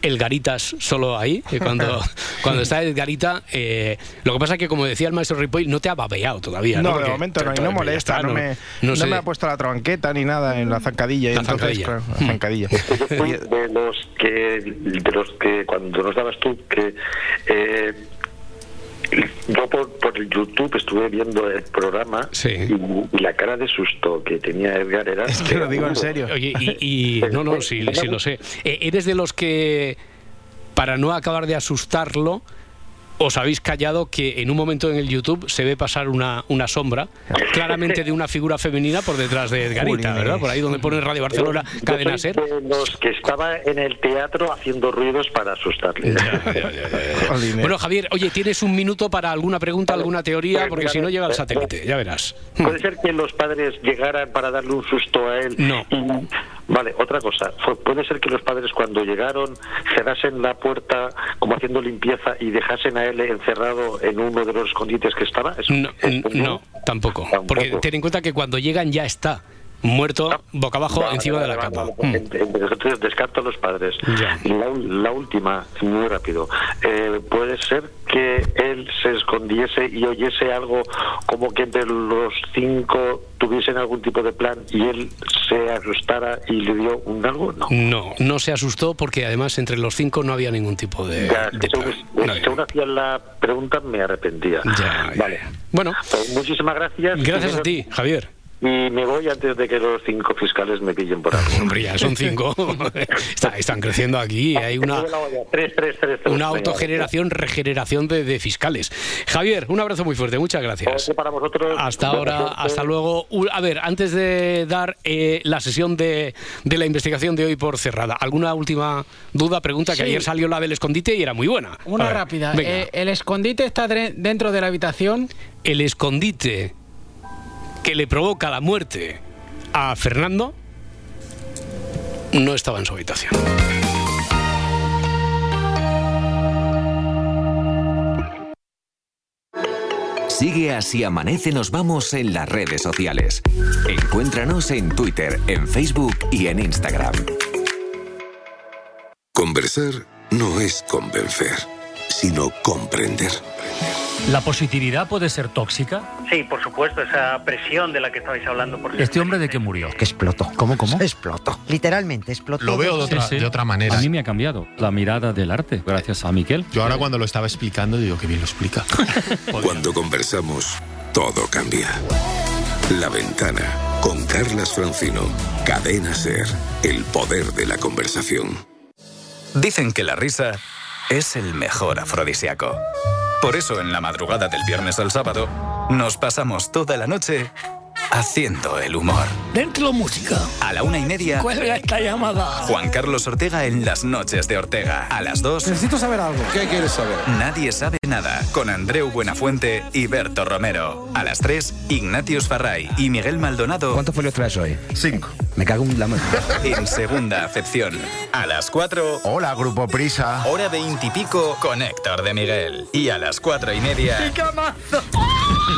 el Garitas solo ahí. y cuando, cuando está el Garita, eh, lo que pasa es que, como decía el maestro Ripoll, no te ha babeado todavía. No, Porque de momento no, y no molesta, está, no, me, no no sé. me ha puesto la tranqueta ni nada en la zancadilla. y La entonces, zancadilla. claro, la zancadilla. Yo fui de los que, de los que cuando nos dabas tú, que eh, yo por, por el YouTube estuve viendo el programa Sí. y, y la cara de susto que tenía Edgar era... Es que lo digo en serio. Oye, y, y- no, no, sí, sí lo sé. Eh, ¿Eres de los que, para no acabar de asustarlo, os habéis callado que en un momento en el YouTube se ve pasar una, una sombra, claramente de una figura femenina por detrás de Edgarita. ¿verdad? Por ahí donde pone Radio Barcelona, Yo Cadena soy Ser. de los que estaba en el teatro haciendo ruidos para asustarle. Bueno, Javier, oye, ¿tienes un minuto para alguna pregunta, alguna teoría? Porque si no llega el satélite, ya verás. Puede ser que los padres llegaran para darle un susto a él. No. y- vale, otra cosa. Puede ser que los padres cuando llegaron cerrasen la puerta como haciendo limpieza y dejasen a él encerrado en uno de los escondites que estaba. ¿Es- No, es no, tampoco. Tampoco. Porque ten en cuenta que cuando llegan ya está muerto boca abajo encima de la cama. Mm. Ent- Entonces descarto a los padres. Ya. La, la última, muy rápido. Eh, puede ser que él se escondiese y oyese algo como que entre los cinco tuviesen algún tipo de plan y él se asustara y le dio un algo. No. No, no se asustó porque además entre los cinco no había ningún tipo de, Ya, de según, plan. No había. según hacía la pregunta me arrepentía. Ya, vale. Bueno, Pues muchísimas gracias. gracias a ti, Javier. Y me voy antes de que los cinco fiscales me pillen por algo. Hombre, ya son cinco. Está- están creciendo aquí. Hay una, Tres, tres, tres, tres. una autogeneración, regeneración de, de fiscales. Javier, un abrazo muy fuerte. Muchas gracias. Para vosotros. Hasta ahora, hasta luego. A ver, antes de dar eh, la sesión de, de la investigación de hoy por cerrada, ¿alguna última duda, pregunta? Que Sí. ayer salió la del escondite y era muy buena. Una ver, rápida. Eh, ¿El escondite está dentro de la habitación? el escondite que le provoca la muerte a Fernando no estaba en su habitación. Sigue así amanece nos vamos en las redes sociales. Encuéntranos en Twitter, en Facebook y en Instagram. Conversar no es convencer, sino comprender. ¿La positividad puede ser tóxica? Sí, por supuesto, esa presión de la que estabais hablando. Por ¿Este hombre de qué murió? Que explotó. ¿Cómo, cómo? Explotó. Literalmente explotó. Sí, sí. A mí me ha cambiado la mirada del arte, gracias a Miquel. Yo ahora cuando lo estaba explicando digo que bien lo explica. Cuando conversamos, todo cambia. La ventana, con Carlas Francino. Cadena Ser, el poder de la conversación. Dicen que la risa es el mejor afrodisíaco. Por eso en la madrugada del viernes al sábado nos pasamos toda la noche haciendo el humor. Dentro música. A la una y media, Cuelga esta llamada. Juan Carlos Ortega en las noches de Ortega. A las dos, Necesito saber algo. ¿Qué quieres saber? Nadie sabe nada. Con Andreu Buenafuente y Berto Romero. A las 3, Ignatius Farray y Miguel Maldonado. ¿Cuántos folios traes hoy? Cinco. Me cago en la mano. En segunda acepción. A las 4. Hola, Grupo Prisa. Hora veintipico con Héctor de Miguel. Y a las cuatro y media.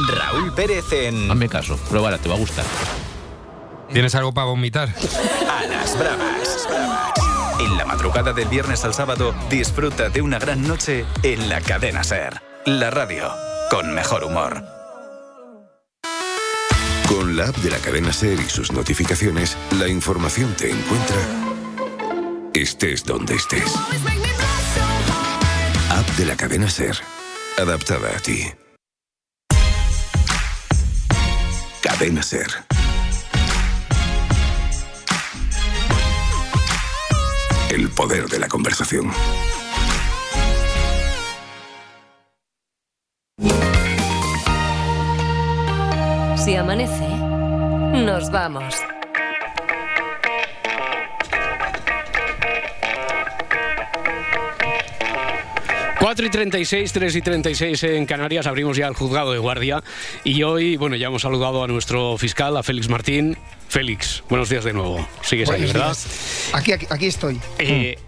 Raúl Pérez en. Hazme caso, pruébala, te va a gustar. ¿Tienes algo para vomitar? A las bravas. En la madrugada del viernes al sábado, disfruta de una gran noche en la cadena Ser. La radio con mejor humor. Con la app de la cadena Ser y sus notificaciones, la información te encuentra estés donde estés. App de la cadena Ser, adaptada a ti. El poder de la conversación. Si amanece, nos vamos. Cuatro y 36, 3 y 36 en Canarias, abrimos ya el juzgado de guardia y hoy, bueno, ya hemos saludado a nuestro fiscal, a Félix Martín. Félix, buenos días de nuevo. Sigues ahí, Buenos ¿verdad? días. Aquí, aquí, aquí estoy. Eh,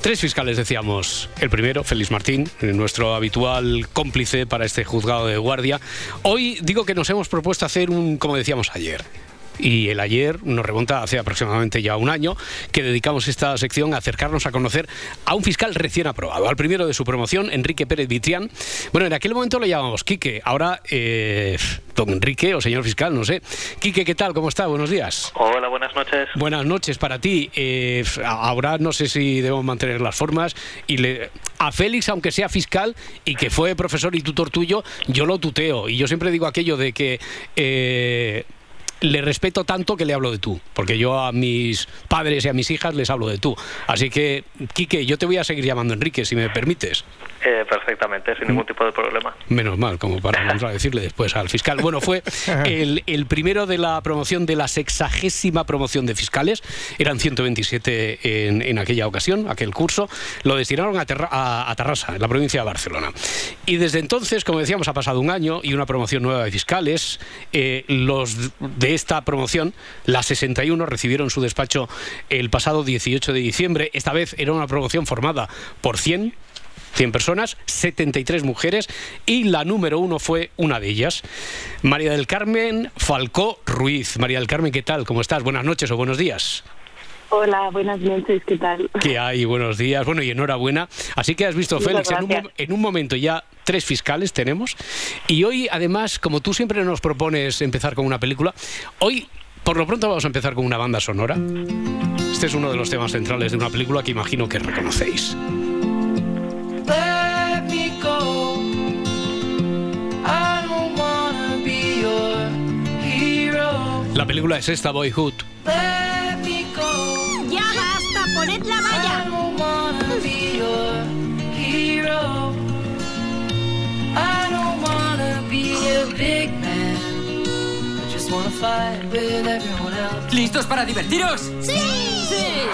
Tres fiscales decíamos. El primero, Félix Martín, nuestro habitual cómplice para este juzgado de guardia. Hoy digo que nos hemos propuesto hacer un, como decíamos ayer. Y el ayer nos remonta hace aproximadamente ya un año que dedicamos esta sección a acercarnos a conocer a un fiscal recién aprobado, al primero de su promoción, Enrique Pérez Vitrián. Bueno, en aquel momento lo llamábamos Quique, ahora eh, don Enrique o señor fiscal, no sé. Quique, ¿qué tal? ¿Cómo está? Buenos días. Hola, buenas noches. Buenas noches para ti. Eh, ahora no sé si debemos mantener las formas. Y le, a Félix, aunque sea fiscal y que fue profesor y tutor tuyo, yo lo tuteo. Y yo siempre digo aquello de que eh, le respeto tanto que le hablo de tú. Porque yo a mis padres y a mis hijas les hablo de tú. Así que, Quique, yo te voy a seguir llamando Enrique, si me permites. Eh, perfectamente, sin ningún tipo de problema. Menos mal, como para vamos a decirle después al fiscal. Bueno, fue el, el primero de la promoción de la sexagésima promoción de fiscales. Eran 127 en, en aquella ocasión, aquel curso. Lo destinaron a, Terra- a, a Tarrasa, en la provincia de Barcelona. Y desde entonces, como decíamos, ha pasado un año y una promoción nueva de fiscales. Eh, los de esta promoción, las 61, recibieron su despacho el pasado 18 de diciembre. Esta vez era una promoción formada por 100 100 personas, 73 mujeres y la número uno fue una de ellas, María del Carmen Falcó Ruiz. María del Carmen, ¿qué tal? ¿Cómo estás? Buenas noches o buenos días. Hola, buenas noches, ¿qué tal? ¿Qué hay? Buenos días. Bueno, y enhorabuena. Así que has visto, Muchas Félix, en un, en momento ya tres fiscales tenemos. Y hoy, además, como tú siempre nos propones empezar con una película, hoy, por lo pronto, vamos a empezar con una banda sonora. Este es uno de los temas centrales de una película que imagino que reconocéis. Let me go. I don't wanna be your hero. La película es esta, Boyhood. ¡Ya basta! ¡Poned la valla! ¿Listos para divertiros? ¡Sí! ¡Sí!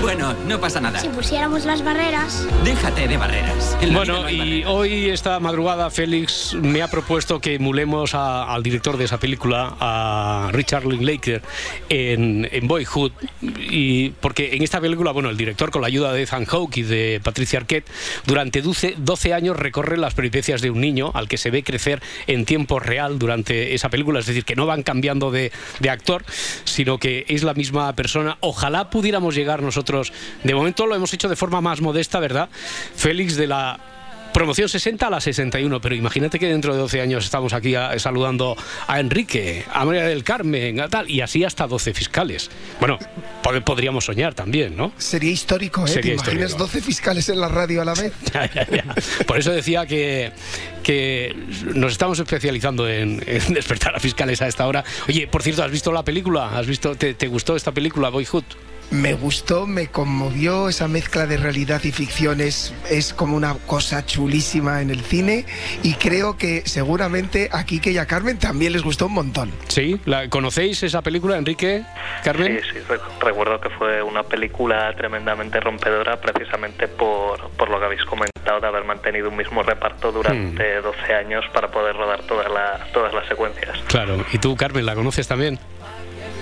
Bueno, no pasa nada. Si pusiéramos las barreras. Déjate de barreras. Bueno, no y hoy, esta madrugada, Félix me ha propuesto que emulemos a- al director de esa película, a Richard Linklater, en, en Boyhood. Y porque en esta película, bueno, el director, con la ayuda de Ethan Hawke y de Patricia Arquette, durante 12, 12 años recorre las peripecias de un niño al que se ve crecer en tiempo real durante esa película. Es decir, que no van cambiando de, de actor, sino que es la misma persona. Ojalá pudiéramos llegar nosotros. De momento lo hemos hecho de forma más modesta, ¿verdad? Félix, de la Promoción 60 a la 61, pero imagínate que dentro de 12 años estamos aquí a- saludando a Enrique, a María del Carmen, a tal, y así hasta 12 fiscales. Bueno, pod- podríamos soñar también, ¿no? Sería histórico, ¿eh? Sería ¿Te imaginas histórico. 12 fiscales en la radio a la vez? Ya, ya, ya. Por eso decía que, que nos estamos especializando en, en despertar a fiscales a esta hora. Oye, por cierto, ¿has visto la película? ¿Has visto, te, te gustó esta película, Boyhood? Me gustó, me conmovió esa mezcla de realidad y ficción. Es, es como una cosa chulísima en el cine y creo que seguramente a Kike y a Carmen también les gustó un montón. ¿Sí? ¿La, ¿Conocéis esa película, Enrique? ¿Carmen? Sí, sí, re- recuerdo que fue una película tremendamente rompedora precisamente por, por lo que habéis comentado de haber mantenido un mismo reparto durante 12 años para poder rodar todas las todas las secuencias. Claro. ¿Y tú, Carmen, la conoces también?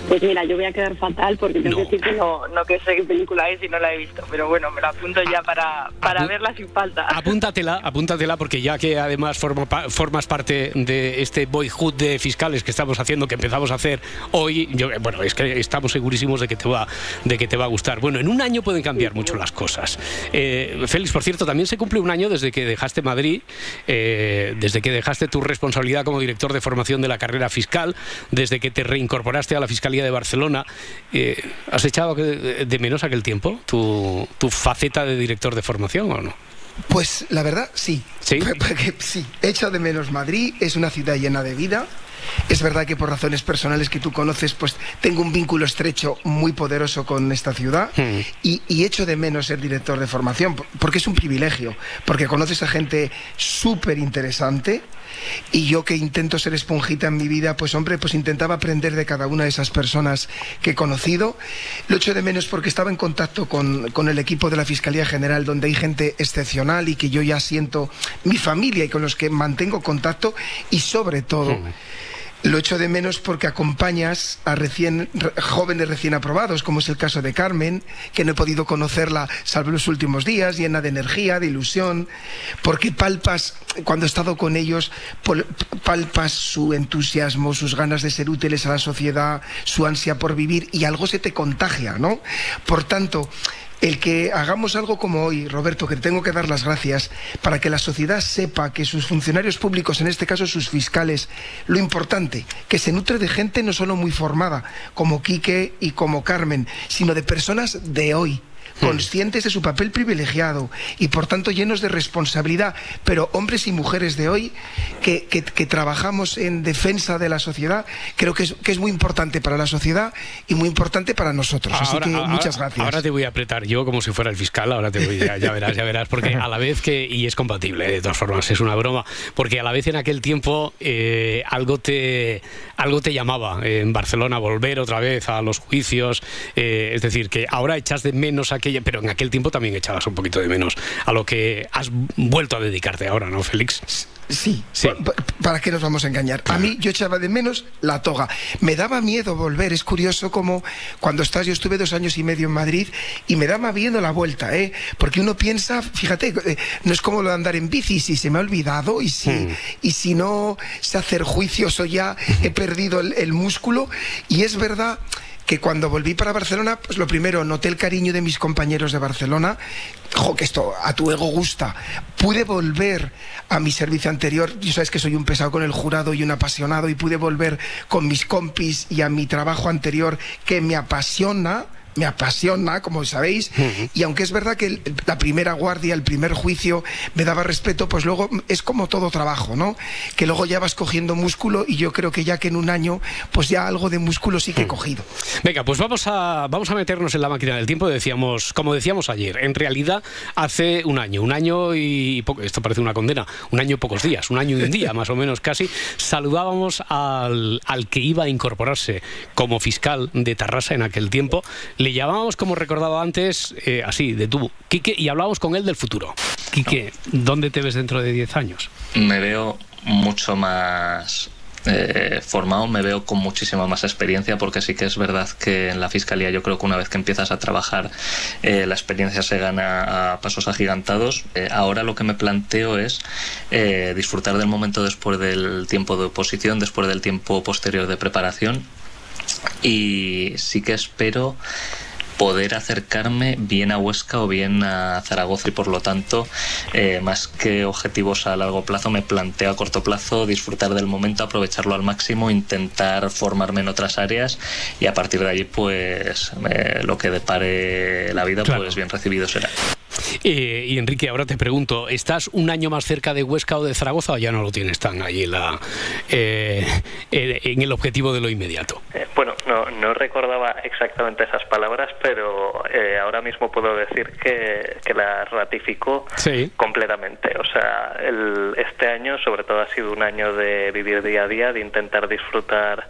Pues mira, yo voy a quedar fatal porque tengo que decir que no, no que sé qué película es y no la he visto. Pero bueno, me la apunto ya para, para Apu- verla sin falta. Apúntatela, apúntatela, porque ya que además forma pa- formas parte de este boyhood de fiscales que estamos haciendo, que empezamos a hacer hoy, yo, eh, bueno, es que estamos segurísimos de que te va, de que te va a gustar. Bueno, en un año pueden cambiar mucho las cosas. Eh, Félix, por cierto, también se cumple un año desde que dejaste Madrid, eh, desde que dejaste tu responsabilidad como director de formación de la carrera fiscal, desde que te reincorporaste a la Fiscalía de Barcelona. Eh, ¿Has echado de menos aquel tiempo tu, tu faceta de director de formación o no? Pues la verdad, sí. ¿Sí? Porque sí, echo de menos Madrid, es una ciudad llena de vida. Es verdad que por razones personales que tú conoces, pues tengo un vínculo estrecho muy poderoso con esta ciudad y, y echo de menos ser director de formación, por- porque es un privilegio, porque conoces a gente súper interesante y yo que intento ser esponjita en mi vida, pues hombre, pues intentaba aprender de cada una de esas personas que he conocido. Lo echo de menos porque estaba en contacto con, con el equipo de la Fiscalía General, donde hay gente excepcional y que yo ya siento mi familia y con los que mantengo contacto y sobre todo... Lo echo de menos porque acompañas a recién, re- jóvenes recién aprobados, como es el caso de Carmen, que no he podido conocerla salvo los últimos días, llena de energía, de ilusión, porque palpas, cuando he estado con ellos, palpas su entusiasmo, sus ganas de ser útiles a la sociedad, su ansia por vivir y algo se te contagia, ¿no? Por tanto, el que hagamos algo como hoy, Roberto, que te tengo que dar las gracias, para que la sociedad sepa que sus funcionarios públicos, en este caso sus fiscales, lo importante, que se nutre de gente no solo muy formada, como Quique y como Carmen, sino de personas de hoy conscientes de su papel privilegiado y por tanto llenos de responsabilidad, pero hombres y mujeres de hoy que, que- que trabajamos en defensa de la sociedad, creo que es, que es muy importante para la sociedad y muy importante para nosotros. Así Ahora- que ahora- muchas gracias. Ahora te voy a apretar yo como si fuera el fiscal, ahora te voy, ya, ya verás, ya verás, porque a la vez que, y es compatible, de todas formas, es una broma, porque a la vez en aquel tiempo eh, algo, te, algo te llamaba eh, en Barcelona a volver otra vez a los juicios, eh, es decir, que ahora echas de menos aquella, pero en aquel tiempo también echabas un poquito de menos a lo que has vuelto a dedicarte ahora, ¿no, Félix? Sí, pa- ¿para qué nos vamos a engañar? A mí yo echaba de menos la toga. Me daba miedo volver. Es curioso como cuando estás, yo estuve dos años y medio en Madrid y me daba miedo la vuelta, ¿eh? Porque uno piensa, fíjate, eh, no es como lo de andar en bici, si se me ha olvidado y si, y si no sé hacer juicios o ya he perdido el, el músculo. Y es verdad que cuando volví para Barcelona, pues lo primero, noté el cariño de mis compañeros de Barcelona. Jo, que esto a tu ego gusta. Pude volver a mi servicio anterior. Yo sabes que soy un pesado con el jurado y un apasionado, y pude volver con mis compis y a mi trabajo anterior que me apasiona. Me apasiona, como sabéis, y aunque es verdad que el- la primera guardia, el primer juicio me daba respeto, pues luego es como todo trabajo, ¿no? Que luego ya vas cogiendo músculo y yo creo que ya que en un año, pues ya algo de músculo sí que he cogido. Venga, pues vamos a, vamos a meternos en la máquina del tiempo. Decíamos, como decíamos ayer, en realidad hace un año, un año y poco, esto parece una condena, un año y pocos días, un año y un día más o menos casi, saludábamos al, al que iba a incorporarse como fiscal de Tarrasa en aquel tiempo. Le llamábamos, como recordaba antes, eh, así, de tubo, Quique, y hablábamos con él del futuro. Quique, ¿dónde te ves dentro de 10 años? me veo mucho más eh, formado, me veo con muchísima más experiencia porque sí que es verdad que en la fiscalía yo creo que una vez que empiezas a trabajar eh, la experiencia se gana a pasos agigantados. Eh, ahora lo que me planteo es disfrutar del momento después del tiempo de oposición, después del tiempo posterior de preparación y sí que espero poder acercarme bien a Huesca o bien a Zaragoza. Y por lo tanto eh, más que objetivos a largo plazo me planteo a corto plazo disfrutar del momento aprovecharlo al máximo intentar formarme en otras áreas y a partir de allí pues eh, lo que depare la vida pues bien recibido será Eh, y Enrique, ahora te pregunto, ¿estás un año más cerca de Huesca o de Zaragoza o ya no lo tienes tan ahí en, la, eh, en el objetivo de lo inmediato? Eh, bueno, no, no recordaba exactamente esas palabras, pero eh, ahora mismo puedo decir que, que las ratifico Sí. completamente. O sea, el- este año sobre todo ha sido un año de vivir día a día, de intentar disfrutar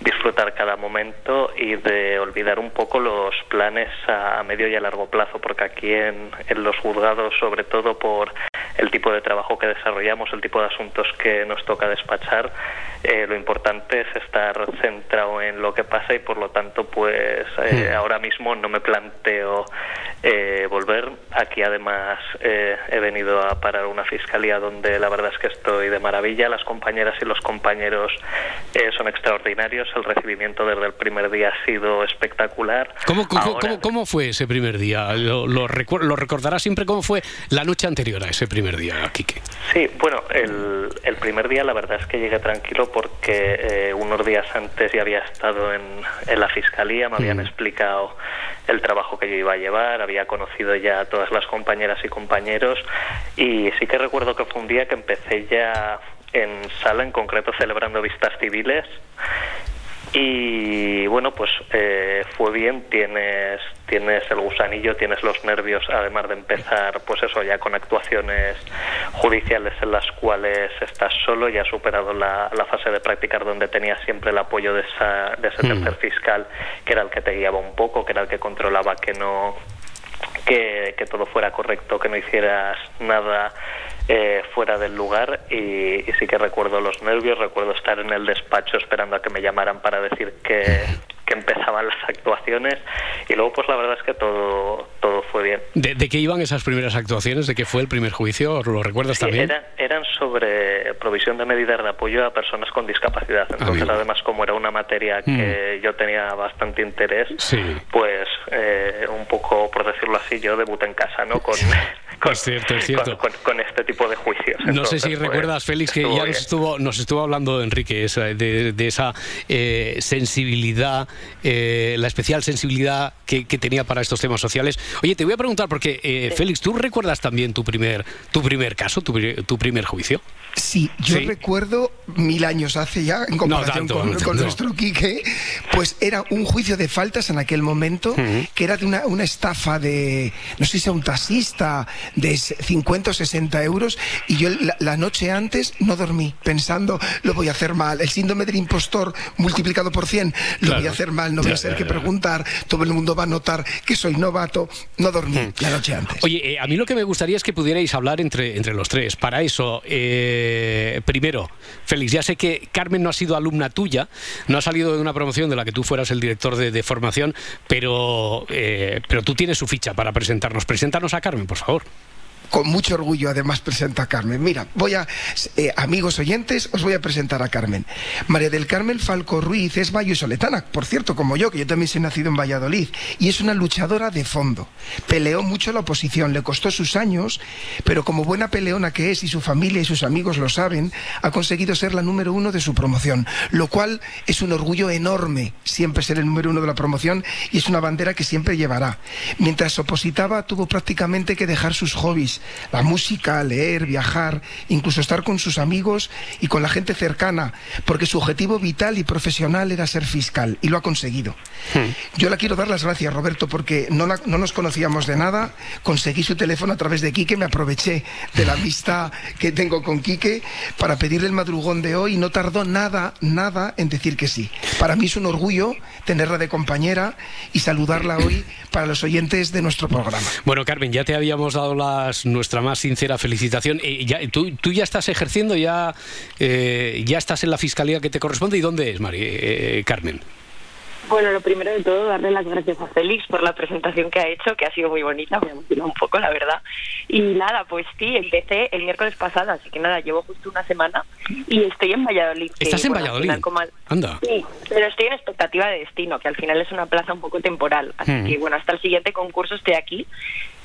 disfrutar cada momento y de olvidar un poco los planes a, medio y a largo plazo, porque aquí en, en los juzgados, sobre todo por el tipo de trabajo que desarrollamos, el tipo de asuntos que nos toca despachar, eh, lo importante es estar centrado en lo que pasa y por lo tanto, pues eh, Mm. ahora mismo no me planteo eh, volver. Aquí además he venido a parar una fiscalía donde la verdad es que estoy de maravilla. Las compañeras y los compañeros son extraordinarios. El recibimiento desde el primer día ha sido espectacular. ¿Cómo, cómo, Ahora- cómo- cómo fue ese primer día? ¿Lo, lo, lo recordarás siempre cómo fue la noche anterior a ese primer día, Quique? Sí, bueno, el, el primer día la verdad es que llegué tranquilo porque eh, unos días antes ya había estado en, en la fiscalía, me habían explicado el trabajo que yo iba a llevar, había conocido ya a todas las compañeras y compañeros y sí que recuerdo que fue un día que empecé ya en sala, en concreto celebrando vistas civiles y bueno, pues eh, fue bien, tienes, tienes el gusanillo, tienes los nervios, además de empezar, pues eso, ya con actuaciones judiciales en las cuales estás solo, ya has superado la, la fase de practicar donde tenías siempre el apoyo de, esa, de ese Mm. tercer fiscal, que era el que te guiaba un poco, que era el que controlaba que no que, que todo fuera correcto, que no hicieras nada eh, fuera del lugar y, y sí que recuerdo los nervios, recuerdo estar en el despacho esperando a que me llamaran para decir que, que empezaban las actuaciones y luego pues la verdad es que todo, todo fue bien. ¿De, de qué iban esas primeras actuaciones? ¿De qué fue el primer juicio? ¿Lo recuerdas Sí, también? eran, eran sobre provisión de medidas de apoyo a personas con discapacidad. Entonces, Amigo. además, como era una materia que yo tenía bastante interés, Sí. pues eh, un poco, por decirlo así, yo debuté en casa, ¿no? Con, Es cierto, es cierto. con, con- con este tipo de juicios. No sé si pues, recuerdas, Félix, que ya nos estuvo, nos estuvo hablando Enrique esa- de, de esa eh, sensibilidad, eh, la especial sensibilidad que, que tenía para estos temas sociales. Oye, te voy a preguntar, porque eh, Félix, ¿tú recuerdas también tu primer, tu primer caso, tu, tu primer juicio? Sí, yo Sí. recuerdo mil años hace ya, en comparación tanto, con, no con nuestro Quique, pues era un juicio de faltas en aquel momento, que era de una, una estafa de, no sé si sea un taxista, de s- 50 o 60 euros, y yo la, la noche antes no dormí, pensando, lo voy a hacer mal, el síndrome del impostor multiplicado por 100, lo Claro. voy a hacer mal, no voy a ser que preguntar, todo el mundo va a notar que soy novato, no dormí la noche antes. Oye, eh, a mí lo que me gustaría es que pudierais hablar entre, entre los tres. Para eso, eh, primero, Félix, ya sé que Carmen no ha sido alumna tuya, no ha salido de una promoción de la que tú fueras el director de, de formación, pero, eh, pero tú tienes su ficha para presentarnos. Preséntanos a Carmen, por favor. Con mucho orgullo además presento a Carmen. Mira, voy a, eh, amigos oyentes, os voy a presentar a Carmen. María del Carmen Falco Ruiz es vallisoletana, por cierto, como yo, que yo también soy nacido en Valladolid, y es una luchadora de fondo. Peleó mucho la oposición, le costó sus años, pero como buena peleona que es y su familia y sus amigos lo saben, ha conseguido ser la número uno de su promoción, lo cual es un orgullo enorme siempre ser el número uno de la promoción y es una bandera que siempre llevará. Mientras opositaba, tuvo prácticamente que dejar sus hobbies, la música, leer, viajar, incluso estar con sus amigos y con la gente cercana, porque su objetivo vital y profesional era ser fiscal y lo ha conseguido. Yo le quiero dar las gracias, Roberto, porque no, la- no nos conocíamos de nada, conseguí su teléfono a través de Quique, me aproveché de la amistad que tengo con Quique para pedirle el madrugón de hoy y no tardó nada, nada en decir que sí. Para mí es un orgullo tenerla de compañera y saludarla hoy para los oyentes de nuestro programa. Bueno, Carmen, ya te habíamos dado las, nuestra más sincera felicitación. Eh, ya- tú, tú ya estás ejerciendo, ya, eh, ya estás en la fiscalía que te corresponde. ¿Y dónde es, Mari, eh, Carmen? Bueno, lo primero de todo, darle las gracias a Félix por la presentación que ha hecho, que ha sido muy bonita, me ha emocionado un poco, la verdad. Y nada, pues sí, empecé el miércoles pasado, así que nada, llevo justo una semana y estoy en Valladolid. que, ¿Estás en bueno, Valladolid? final, como al- Anda. Sí, pero estoy en expectativa de destino, que al final es una plaza un poco temporal. Así Hmm. que bueno, hasta el siguiente concurso estoy aquí,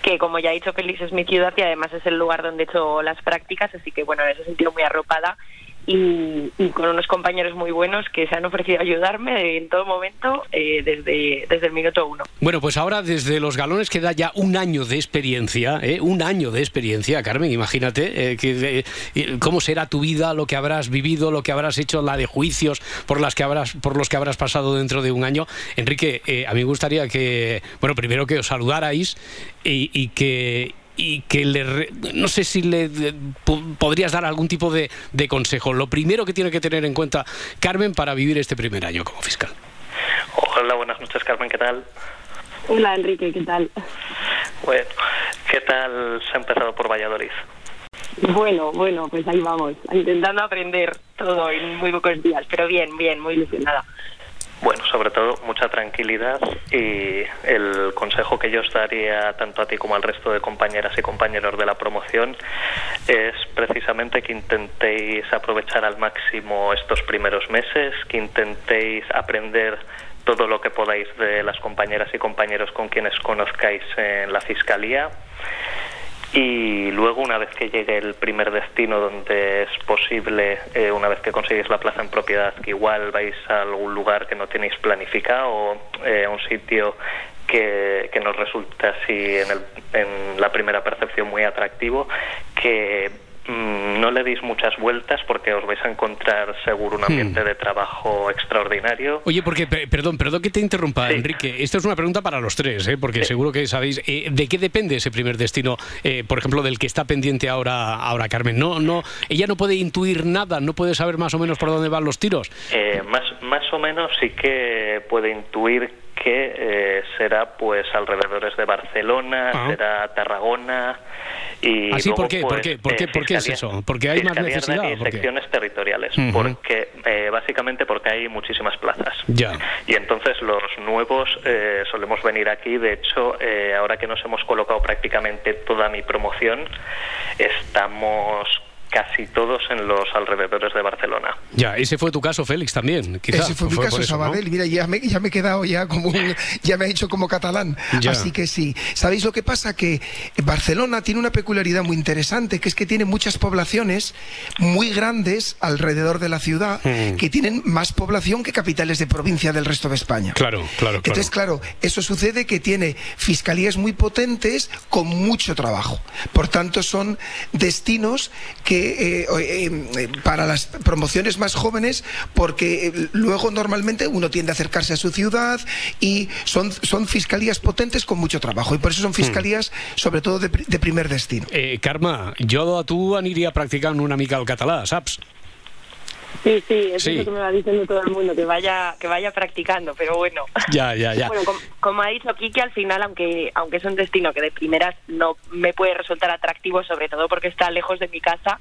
que como ya he dicho, Félix es mi ciudad y además es el lugar donde he hecho las prácticas, así que bueno, en ese sentido muy arropada. Y, con unos compañeros muy buenos que se han ofrecido a ayudarme en todo momento eh, desde, desde el minuto uno. Bueno, pues ahora desde los galones queda ya un año de experiencia, ¿eh? un año de experiencia, Carmen, imagínate eh, que, cómo será tu vida, lo que habrás vivido, lo que habrás hecho, la de juicios por, las que habrás, por los que habrás pasado dentro de un año. Enrique, eh, a mí me gustaría que, bueno, primero que os saludarais y, y que y que le re- no sé si le de- po- podrías dar algún tipo de, de consejo. Lo primero que tiene que tener en cuenta Carmen para vivir este primer año como fiscal. Hola, buenas noches, Carmen, ¿qué tal? Hola Enrique, ¿qué tal? Bueno, ¿qué tal se ha empezado por Valladolid? Bueno, bueno, pues ahí vamos, intentando aprender todo en muy pocos días, pero bien, bien, muy ilusionada. Bueno, sobre todo mucha tranquilidad y el consejo que yo os daría tanto a ti como al resto de compañeras y compañeros de la promoción es precisamente que intentéis aprovechar al máximo estos primeros meses, que intentéis aprender todo lo que podáis de las compañeras y compañeros con quienes conozcáis en la fiscalía y luego una vez que llegue el primer destino donde es posible, eh, una vez que conseguís la plaza en propiedad, que igual vais a algún lugar que no tenéis planificado eh, a un sitio que, que nos resulta así en, el- en la primera percepción muy atractivo, que no le deis muchas vueltas porque os vais a encontrar seguro un ambiente de trabajo extraordinario. Oye, porque, pe- perdón, perdón que te interrumpa, Enrique. Esta es una pregunta para los tres, ¿eh? porque seguro que sabéis. eh, ¿De qué depende ese primer destino, eh, por ejemplo, del que está pendiente ahora, ahora Carmen? No, no, ella no puede intuir nada, no puede saber más o menos por dónde van los tiros. Eh, más, más o menos sí que puede intuir que eh, será pues alrededores de Barcelona, Ah. será Tarragona y ¿Así luego, por qué? ¿Por pues, qué? ¿Por qué? eh, ¿Por qué es eso? ¿Porque hay más necesidad y o por qué? secciones territoriales, porque eh, básicamente porque hay muchísimas plazas. Ya. Y entonces los nuevos eh, solemos venir aquí. De hecho, eh, ahora que nos hemos colocado prácticamente toda mi promoción, estamos casi todos en los alrededores de Barcelona. Ya, ese fue tu caso, Félix, también. Quizá. Ese fue mi caso, eso, ¿no? Sabadell. Mira, ya me, ya me he quedado ya como un- ya me ha hecho como catalán. Ya. Así que sí. ¿Sabéis lo que pasa? Que Barcelona tiene una peculiaridad muy interesante, que es que tiene muchas poblaciones muy grandes alrededor de la ciudad, Mm. que tienen más población que capitales de provincia del resto de España. Claro, claro, claro. Entonces, claro, eso sucede que tiene fiscalías muy potentes con mucho trabajo. Por tanto, son destinos que eh, eh, eh, para las promociones más jóvenes, porque luego normalmente uno tiende a acercarse a su ciudad y son, son fiscalías potentes con mucho trabajo. Y por eso son fiscalías, sobre todo, de, pri- de primer destino. Eh, Carme, jo a tu aniria practicant una mica el català, saps? Sí, sí, eso Sí. es lo que me va diciendo todo el mundo, que vaya, que vaya practicando, pero bueno. Ja, ja, ja. Bueno, com- como, ha dicho Kiki, al final, aunque, aunque es un destino que de primeras no me puede resultar atractivo, sobre todo porque está lejos de mi casa,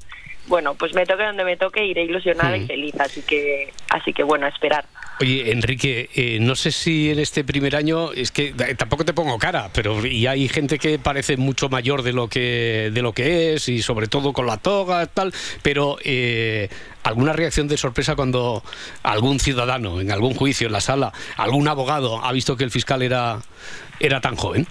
bueno, pues me toque donde me toque, iré ilusionada y Mm. feliz, así que, así que bueno, a esperar. Oye, Enrique, eh, no sé si en este primer año, es que eh, tampoco te pongo cara, pero y hay gente que parece mucho mayor de lo que, de lo que es, y sobre todo con la toga, tal, pero eh, alguna reacción de sorpresa cuando algún ciudadano en algún juicio en la sala, algún abogado ha visto que el fiscal era, era tan joven.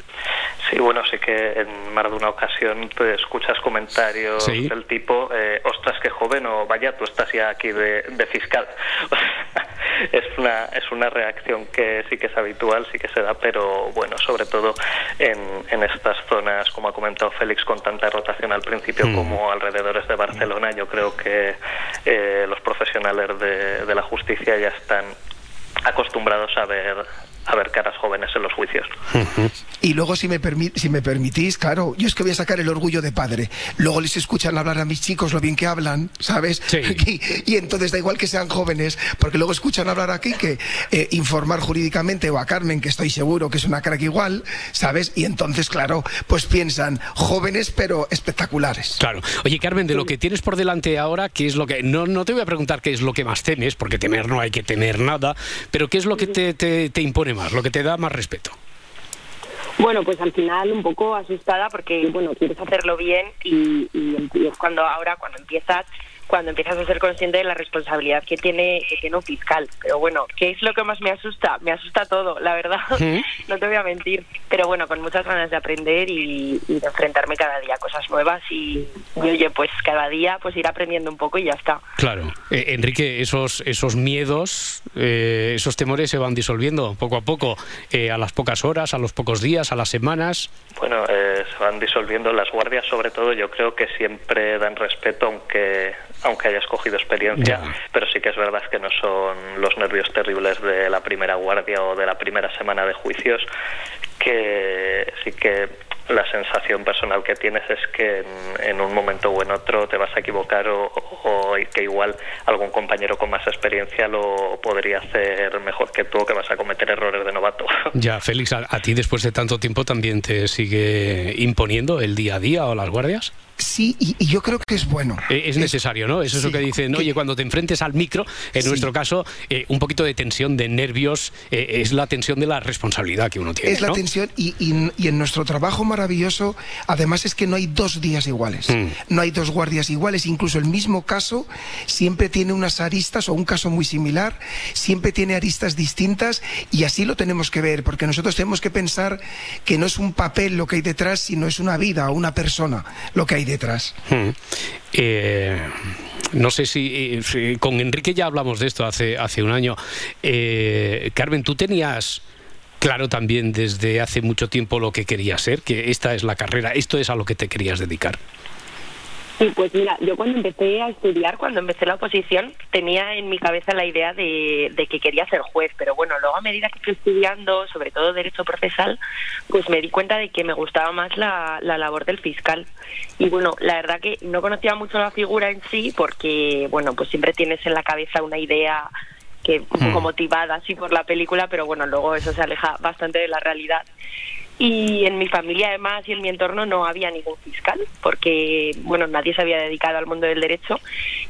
Sí, bueno, sí que en más de una ocasión pues, escuchas comentarios Sí. del tipo, eh, ostras, qué joven, o vaya, tú estás ya aquí de, de fiscal. es, una, es una reacción que sí que es habitual, sí que se da, pero bueno, sobre todo en, en estas zonas, como ha comentado Félix, con tanta rotación al principio Mm. como alrededores de Barcelona, yo creo que eh, los profesionales de, de la justicia ya están acostumbrados a ver a ver caras jóvenes en los juicios. Y luego, si me, si me permitís, claro, yo es que voy a sacar el orgullo de padre. Luego les escuchan hablar a mis chicos lo bien que hablan, ¿sabes? Y, y entonces da igual que sean jóvenes, porque luego escuchan hablar aquí que eh, informar jurídicamente o a Carmen, que estoy seguro que es una crack igual, ¿sabes? Y entonces, claro, pues piensan jóvenes pero espectaculares. Claro. Oye, Carmen, de lo que tienes por delante ahora, ¿qué es lo que.? No, no te voy a preguntar qué es lo que más temes, porque temer no hay que temer nada, pero ¿qué es lo que te, te- te impone lo que te da más respeto? Bueno, pues al final un poco asustada porque, bueno, quieres hacerlo bien y- y es cuando ahora, cuando empiezas cuando empiezas a ser consciente de la responsabilidad que tiene que tiene un fiscal. Pero bueno, ¿qué es lo que más me asusta? Me asusta todo, la verdad. No te voy a mentir. Pero bueno, con muchas ganas de aprender y, y de enfrentarme cada día a cosas nuevas y, y, oye, pues cada día pues ir aprendiendo un poco y ya está. Claro. Eh, Enrique, esos, esos miedos, eh, esos temores se van disolviendo poco a poco, eh, a las pocas horas, a los pocos días, a las semanas. Bueno, eh, se van disolviendo las guardias, sobre todo yo creo que siempre dan respeto, aunque aunque hayas cogido experiencia, pero sí que es verdad que no son los nervios terribles de la primera guardia o de la primera semana de juicios, que sí que la sensación personal que tienes es que en, en un momento o en otro te vas a equivocar o, o que igual algún compañero con más experiencia lo podría hacer mejor que tú, o que vas a cometer errores de novato. Ya, Félix, ¿a, a ti después de tanto tiempo también te sigue imponiendo el día a día o las guardias? Sí, y, y yo creo que es bueno. Eh, Es necesario, ¿no? Eso es lo que dicen, oye, cuando te enfrentes al micro, en Sí. nuestro caso, eh, un poquito de tensión, de nervios, eh, es la tensión de la responsabilidad que uno tiene. Es la ¿no? Tensión y, y- y en nuestro trabajo maravilloso, además es que no hay dos días iguales, Mm. no hay dos guardias iguales, incluso el mismo caso siempre tiene unas aristas o un caso muy similar, siempre tiene aristas distintas y así lo tenemos que ver, porque nosotros tenemos que pensar que no es un papel lo que hay detrás, sino es una vida o una persona lo que hay detrás. Mm. Eh, no sé si, eh, si- con Enrique ya hablamos de esto hace, hace un año. Eh, Carmen, tú tenías claro también desde hace mucho tiempo lo que querías ser, que esta es la carrera, esto es a lo que te querías dedicar. Sí, pues mira, yo cuando empecé a estudiar, cuando empecé la oposición, tenía en mi cabeza la idea de, que quería ser juez, pero bueno, luego a medida que fui estudiando, sobre todo derecho procesal, pues me di cuenta de que me gustaba más la labor del fiscal. Y bueno, la verdad que no conocía mucho la figura en sí, porque bueno, pues siempre tienes en la cabeza una idea que un poco Mm. motivada así por la película, pero bueno, luego eso se aleja bastante de la realidad. Y en mi familia además y en mi entorno no había ningún fiscal, porque bueno, nadie se había dedicado al mundo del derecho.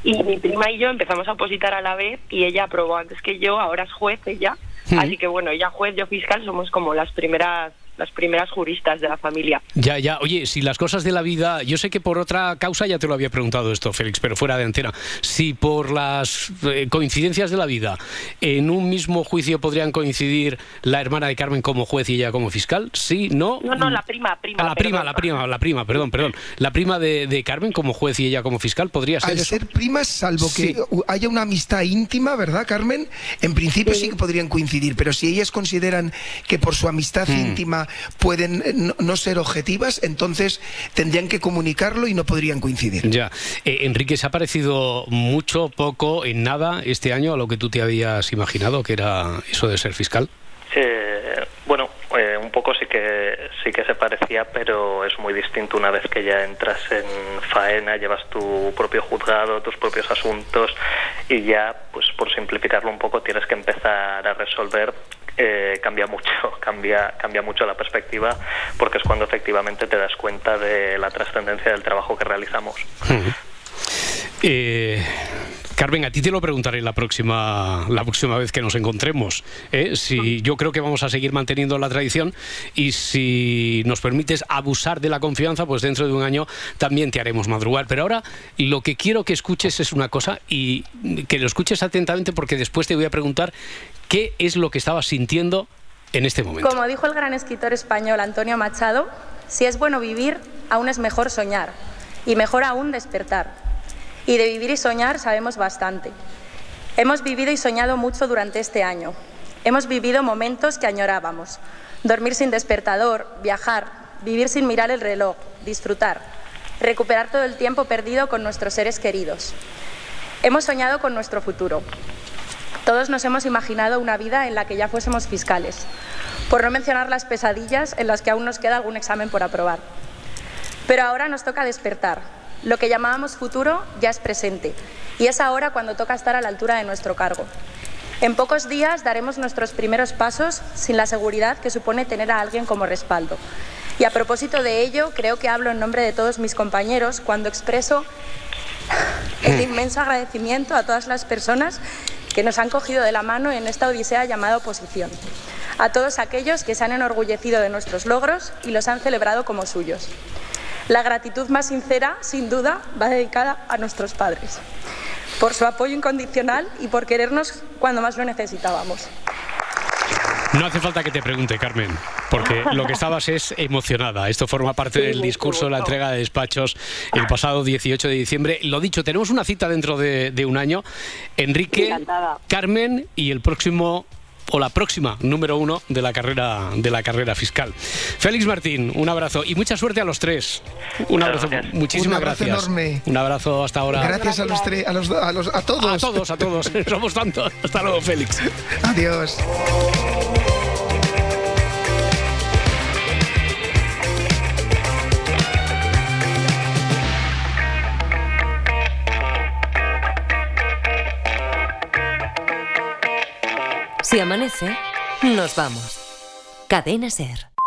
Y mi prima y yo empezamos a opositar a la vez y ella aprobó antes que yo, ahora es juez ella. Mm. Así que bueno, ella juez, yo fiscal, somos como las primeras las primeras juristas de la familia. Ya, ya. Oye, si las cosas de la vida, yo sé que por otra causa ya te lo había preguntado esto, Félix, pero fuera de antena. Si por las eh, coincidencias de la vida en un mismo juicio podrían coincidir la hermana de Carmen como juez y ella como fiscal, sí, no. No, no, la prima, prima. Ah, la prima, la prima, la prima, perdón, perdón. La prima de, de Carmen como juez y ella como fiscal podría ser Al eso. ser primas, salvo Sí. que haya una amistad íntima, ¿verdad, Carmen? En principio sí que podrían coincidir, pero si ellas consideran que por su amistad Mm. íntima pueden eh, no, no ser objetivas, entonces tendrían que comunicarlo y no podrían coincidir. Ya. Eh, Enrique, ¿se ha parecido mucho, poco, en nada este año a lo que tú te habías imaginado que era eso de ser fiscal? Eh, bueno, eh, un poco sí que sí que se parecía, pero es muy distinto una vez que ya entras en faena, llevas tu propio juzgado, tus propios asuntos y ya, pues por simplificarlo un poco, tienes que empezar a resolver. Eh, cambia mucho, cambia cambia mucho la perspectiva, porque es cuando efectivamente te das cuenta de la trascendencia del trabajo que realizamos. Eh, Carmen, a ti te lo preguntaré la próxima, la próxima vez que nos encontremos. ¿eh? Si yo creo que vamos a seguir manteniendo la tradición y si nos permites abusar de la confianza, pues dentro de un año también te haremos madrugar. Pero ahora lo que quiero que escuches es una cosa y que lo escuches atentamente porque después te voy a preguntar qué es lo que estabas sintiendo en este momento. Como dijo el gran escritor español Antonio Machado, si es bueno vivir, aún es mejor soñar y mejor aún despertar. Y de vivir y soñar sabemos bastante. Hemos vivido y soñado mucho durante este año. Hemos vivido momentos que añorábamos. Dormir sin despertador, viajar, vivir sin mirar el reloj, disfrutar, recuperar todo el tiempo perdido con nuestros seres queridos. Hemos soñado con nuestro futuro. Todos nos hemos imaginado una vida en la que ya fuésemos fiscales, por no mencionar las pesadillas en las que aún nos queda algún examen por aprobar. Pero ahora nos toca despertar. Lo que llamábamos futuro ya es presente y es ahora cuando toca estar a la altura de nuestro cargo. En pocos días daremos nuestros primeros pasos sin la seguridad que supone tener a alguien como respaldo. Y a propósito de ello, creo que hablo en nombre de todos mis compañeros cuando expreso el inmenso agradecimiento a todas las personas que nos han cogido de la mano en esta odisea llamada oposición. A todos aquellos que se han enorgullecido de nuestros logros y los han celebrado como suyos. La gratitud más sincera, sin duda, va dedicada a nuestros padres, por su apoyo incondicional y por querernos cuando más lo necesitábamos. No hace falta que te pregunte, Carmen, porque lo que estabas es emocionada. Esto forma parte del discurso de la entrega de despachos el pasado 18 de diciembre. Lo dicho, tenemos una cita dentro de, de un año. Enrique, Carmen y el próximo o la próxima número uno de la carrera de la carrera fiscal. Félix Martín, un abrazo y mucha suerte a los tres. Un abrazo, muchísimas Un abrazo gracias. enorme. Un abrazo hasta ahora. Gracias a los tres, a, los, a, los- a todos. A todos, a todos. Somos tantos. Hasta luego, Félix. Adiós. Si amanece, nos vamos. Cadena Ser.